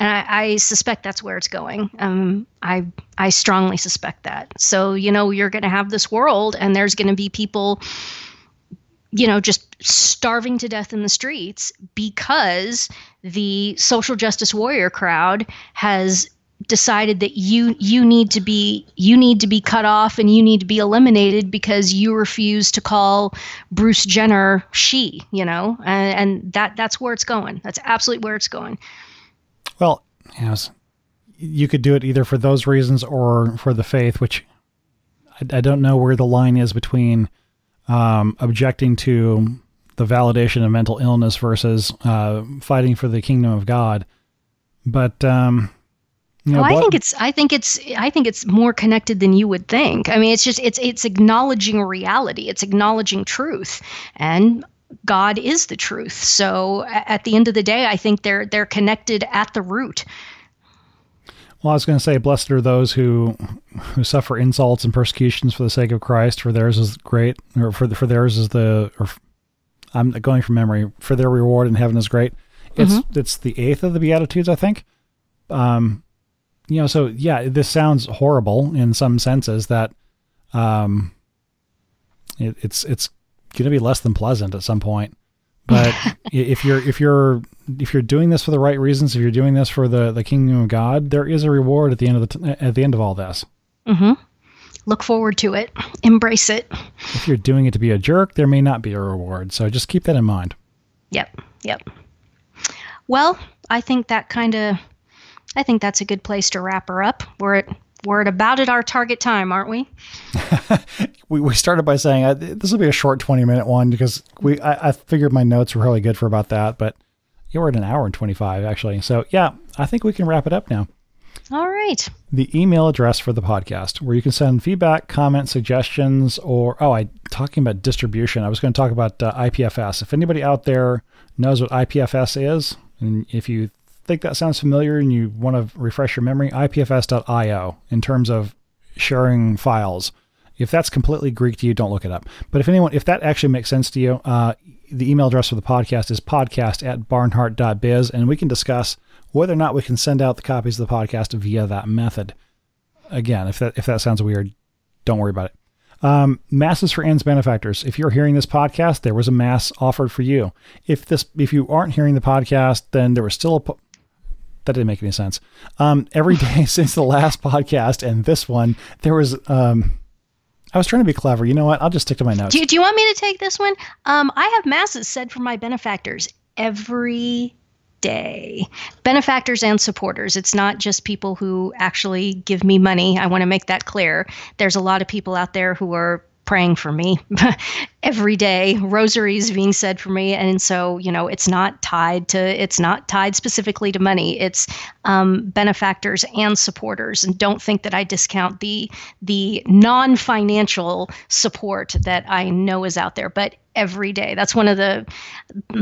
And I, I, suspect that's where it's going. Um, I I strongly suspect that. So you know you're going to have this world, and there's going to be people, you know, just starving to death in the streets because the social justice warrior crowd has decided that you you need to be you need to be cut off and you need to be eliminated because you refuse to call Bruce Jenner she, you know, and, and that that's where it's going. That's absolutely where it's going. Well, yes, you could do it either for those reasons or for the faith, which I, I don't know where the line is between um, objecting to the validation of mental illness versus uh, fighting for the kingdom of God. But um, You know, well, I think it's I think it's I think it's more connected than you would think. I mean, it's just it's it's acknowledging reality. It's acknowledging truth, and God is the truth. So at the end of the day, I think they're they're connected at the root. Well, I was going to say, blessed are those who who suffer insults and persecutions for the sake of Christ, for theirs is great, or for the, for theirs is the. Or I'm going from memory. For their reward in heaven is great. It's it's the eighth of the Beatitudes, I think. Um, you know, so yeah, this sounds horrible in some senses. That, um, it, it's it's going to be less than pleasant at some point. But if you're if you're if you're doing this for the right reasons, if you're doing this for the the kingdom of God, there is a reward at the end of the t- at the end of all this. hmm Look forward to it. Embrace it. If you're doing it to be a jerk, there may not be a reward. So just keep that in mind. Yep. Yep. Well, I think that kind of I think that's a good place to wrap her up. We're at we're at about at our target time, aren't we? We, we started by saying uh, this will be a short 20 minute one because we I, I figured my notes were really good for about that, but yeah, we're at an hour and 25 actually. So yeah, I think we can wrap it up now. All right. the email address for the podcast where you can send feedback, comments, suggestions, or oh, I talking about distribution. I was going to talk about uh, IPFS. If anybody out there knows what IPFS is, and if you think that sounds familiar and you want to refresh your memory, IPFS.io in terms of sharing files. If that's completely Greek to you, don't look it up. But if anyone, if that actually makes sense to you, uh, the email address for the podcast is podcast at barnhardt.biz, and we can discuss whether or not we can send out the copies of the podcast via that method. Again, if that if that sounds weird, don't worry about it. Um, masses for ends benefactors. If you're hearing this podcast, there was a mass offered for you. If this if you aren't hearing the podcast, then there was still a po- that didn't make any sense. Um, every day since the last podcast and this one, there was um, I was trying to be clever. You know what? I'll just stick to my notes. Do, do you want me to take this one? Um, I have masses said for my benefactors every day. Benefactors and supporters. It's not just people who actually give me money. I want to make that clear. There's a lot of people out there who are praying for me every day. Rosaries being said for me and so you know it's not tied to it's not tied specifically to money. It's um, benefactors and supporters. And don't think that i discount the the non-financial support that i know is out there but every day. That's one of the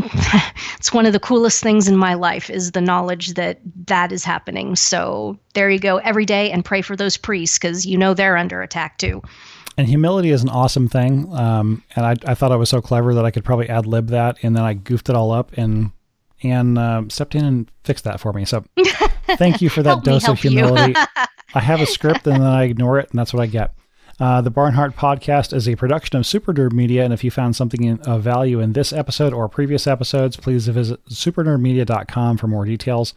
it's one of the coolest things in my life is the knowledge that that is happening. So there you go. Every day and pray for those priests because you know they're under attack too And humility is an awesome thing. Um, and I, I thought I was so clever that I could probably ad lib that, and then I goofed it all up and and um, stepped in and fixed that for me. So thank you for that dose of humility. I have a script and then I ignore it, and that's what I get. Uh, the Barnhardt Podcast is a production of Supernerd Media, and if you found something in, of value in this episode or previous episodes, please visit supernerdmedia.com for more details.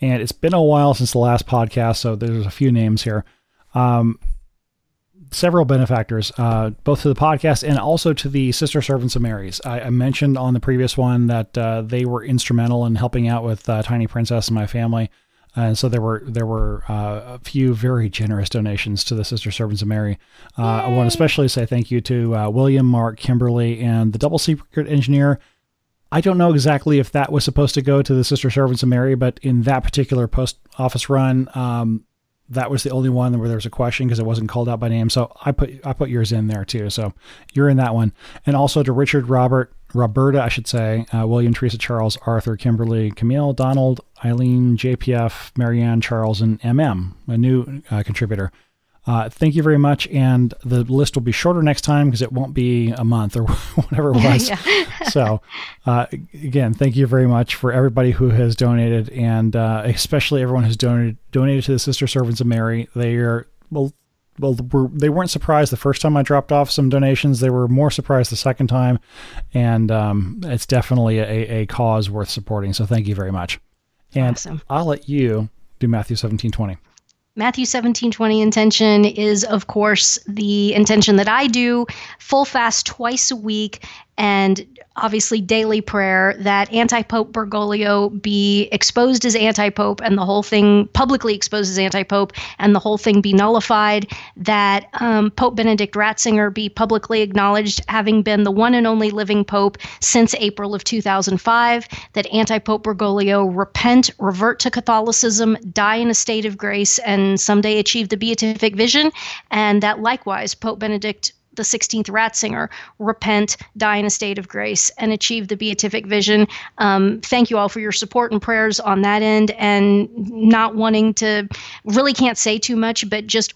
And it's been a while since the last podcast, so there's a few names here. Um, several benefactors, uh, both to the podcast and also to the Sister Servants of Mary's. I, I mentioned on the previous one that uh, they were instrumental in helping out with uh, Tiny Princess and my family. And so there were there were uh, a few very generous donations to the Sister Servants of Mary. Uh, I want to especially say thank you to uh, William, Mark, Kimberly, and the Double Secret Engineer. I don't know exactly if that was supposed to go to the Sister Servants of Mary, but in that particular post office run, um, that was the only one where there was a question because it wasn't called out by name. So I put I put yours in there too. So you're in that one, and also to Richard, Robert, Roberta, I should say, uh, William, Teresa, Charles, Arthur, Kimberly, Camille, Donald, Eileen, JPF, Marianne, Charles, and MM, a new uh, contributor. Uh, thank you very much, and the list will be shorter next time because it won't be a month or whatever it was. so, uh, again, thank you very much for everybody who has donated, and uh, especially everyone who's donated donated to the Sister Servants of Mary. They are well, well, were, they weren't surprised the first time I dropped off some donations. They were more surprised the second time, and um, it's definitely a, a cause worth supporting. So, thank you very much. And Awesome. I'll let you do Matthew seventeen twenty. Matthew 17 20 intention is, of course, the intention that I do full fast twice a week and obviously daily prayer that anti Pope Bergoglio be exposed as anti Pope and the whole thing publicly exposed as anti Pope and the whole thing be nullified, that um, Pope Benedict Ratzinger be publicly acknowledged having been the one and only living Pope since April of 2005, that anti Pope Bergoglio repent, revert to Catholicism, die in a state of grace, and someday achieve the beatific vision, and that likewise Pope Benedict the 16th Ratzinger, repent, die in a state of grace, and achieve the beatific vision. Um, thank you all for your support and prayers on that end, and not wanting to really can't say too much, but just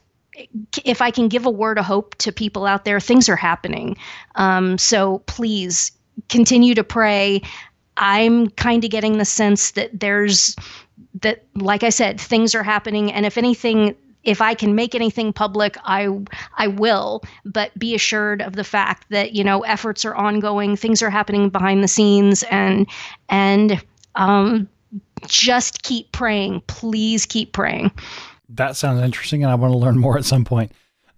if I can give a word of hope to people out there, things are happening. Um, so please continue to pray. I'm kind of getting the sense that there's that, like I said, things are happening, and if anything, if I can make anything public, I I will. But be assured of the fact that you know efforts are ongoing, things are happening behind the scenes, and and um, just keep praying. Please keep praying. That sounds interesting, and I want to learn more at some point.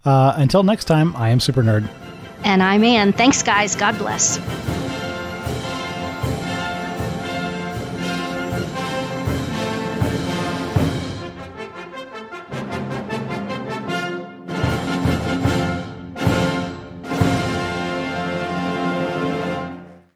Uh, until next time, I am Super Nerd. And I'm Ann. Thanks, guys. God bless.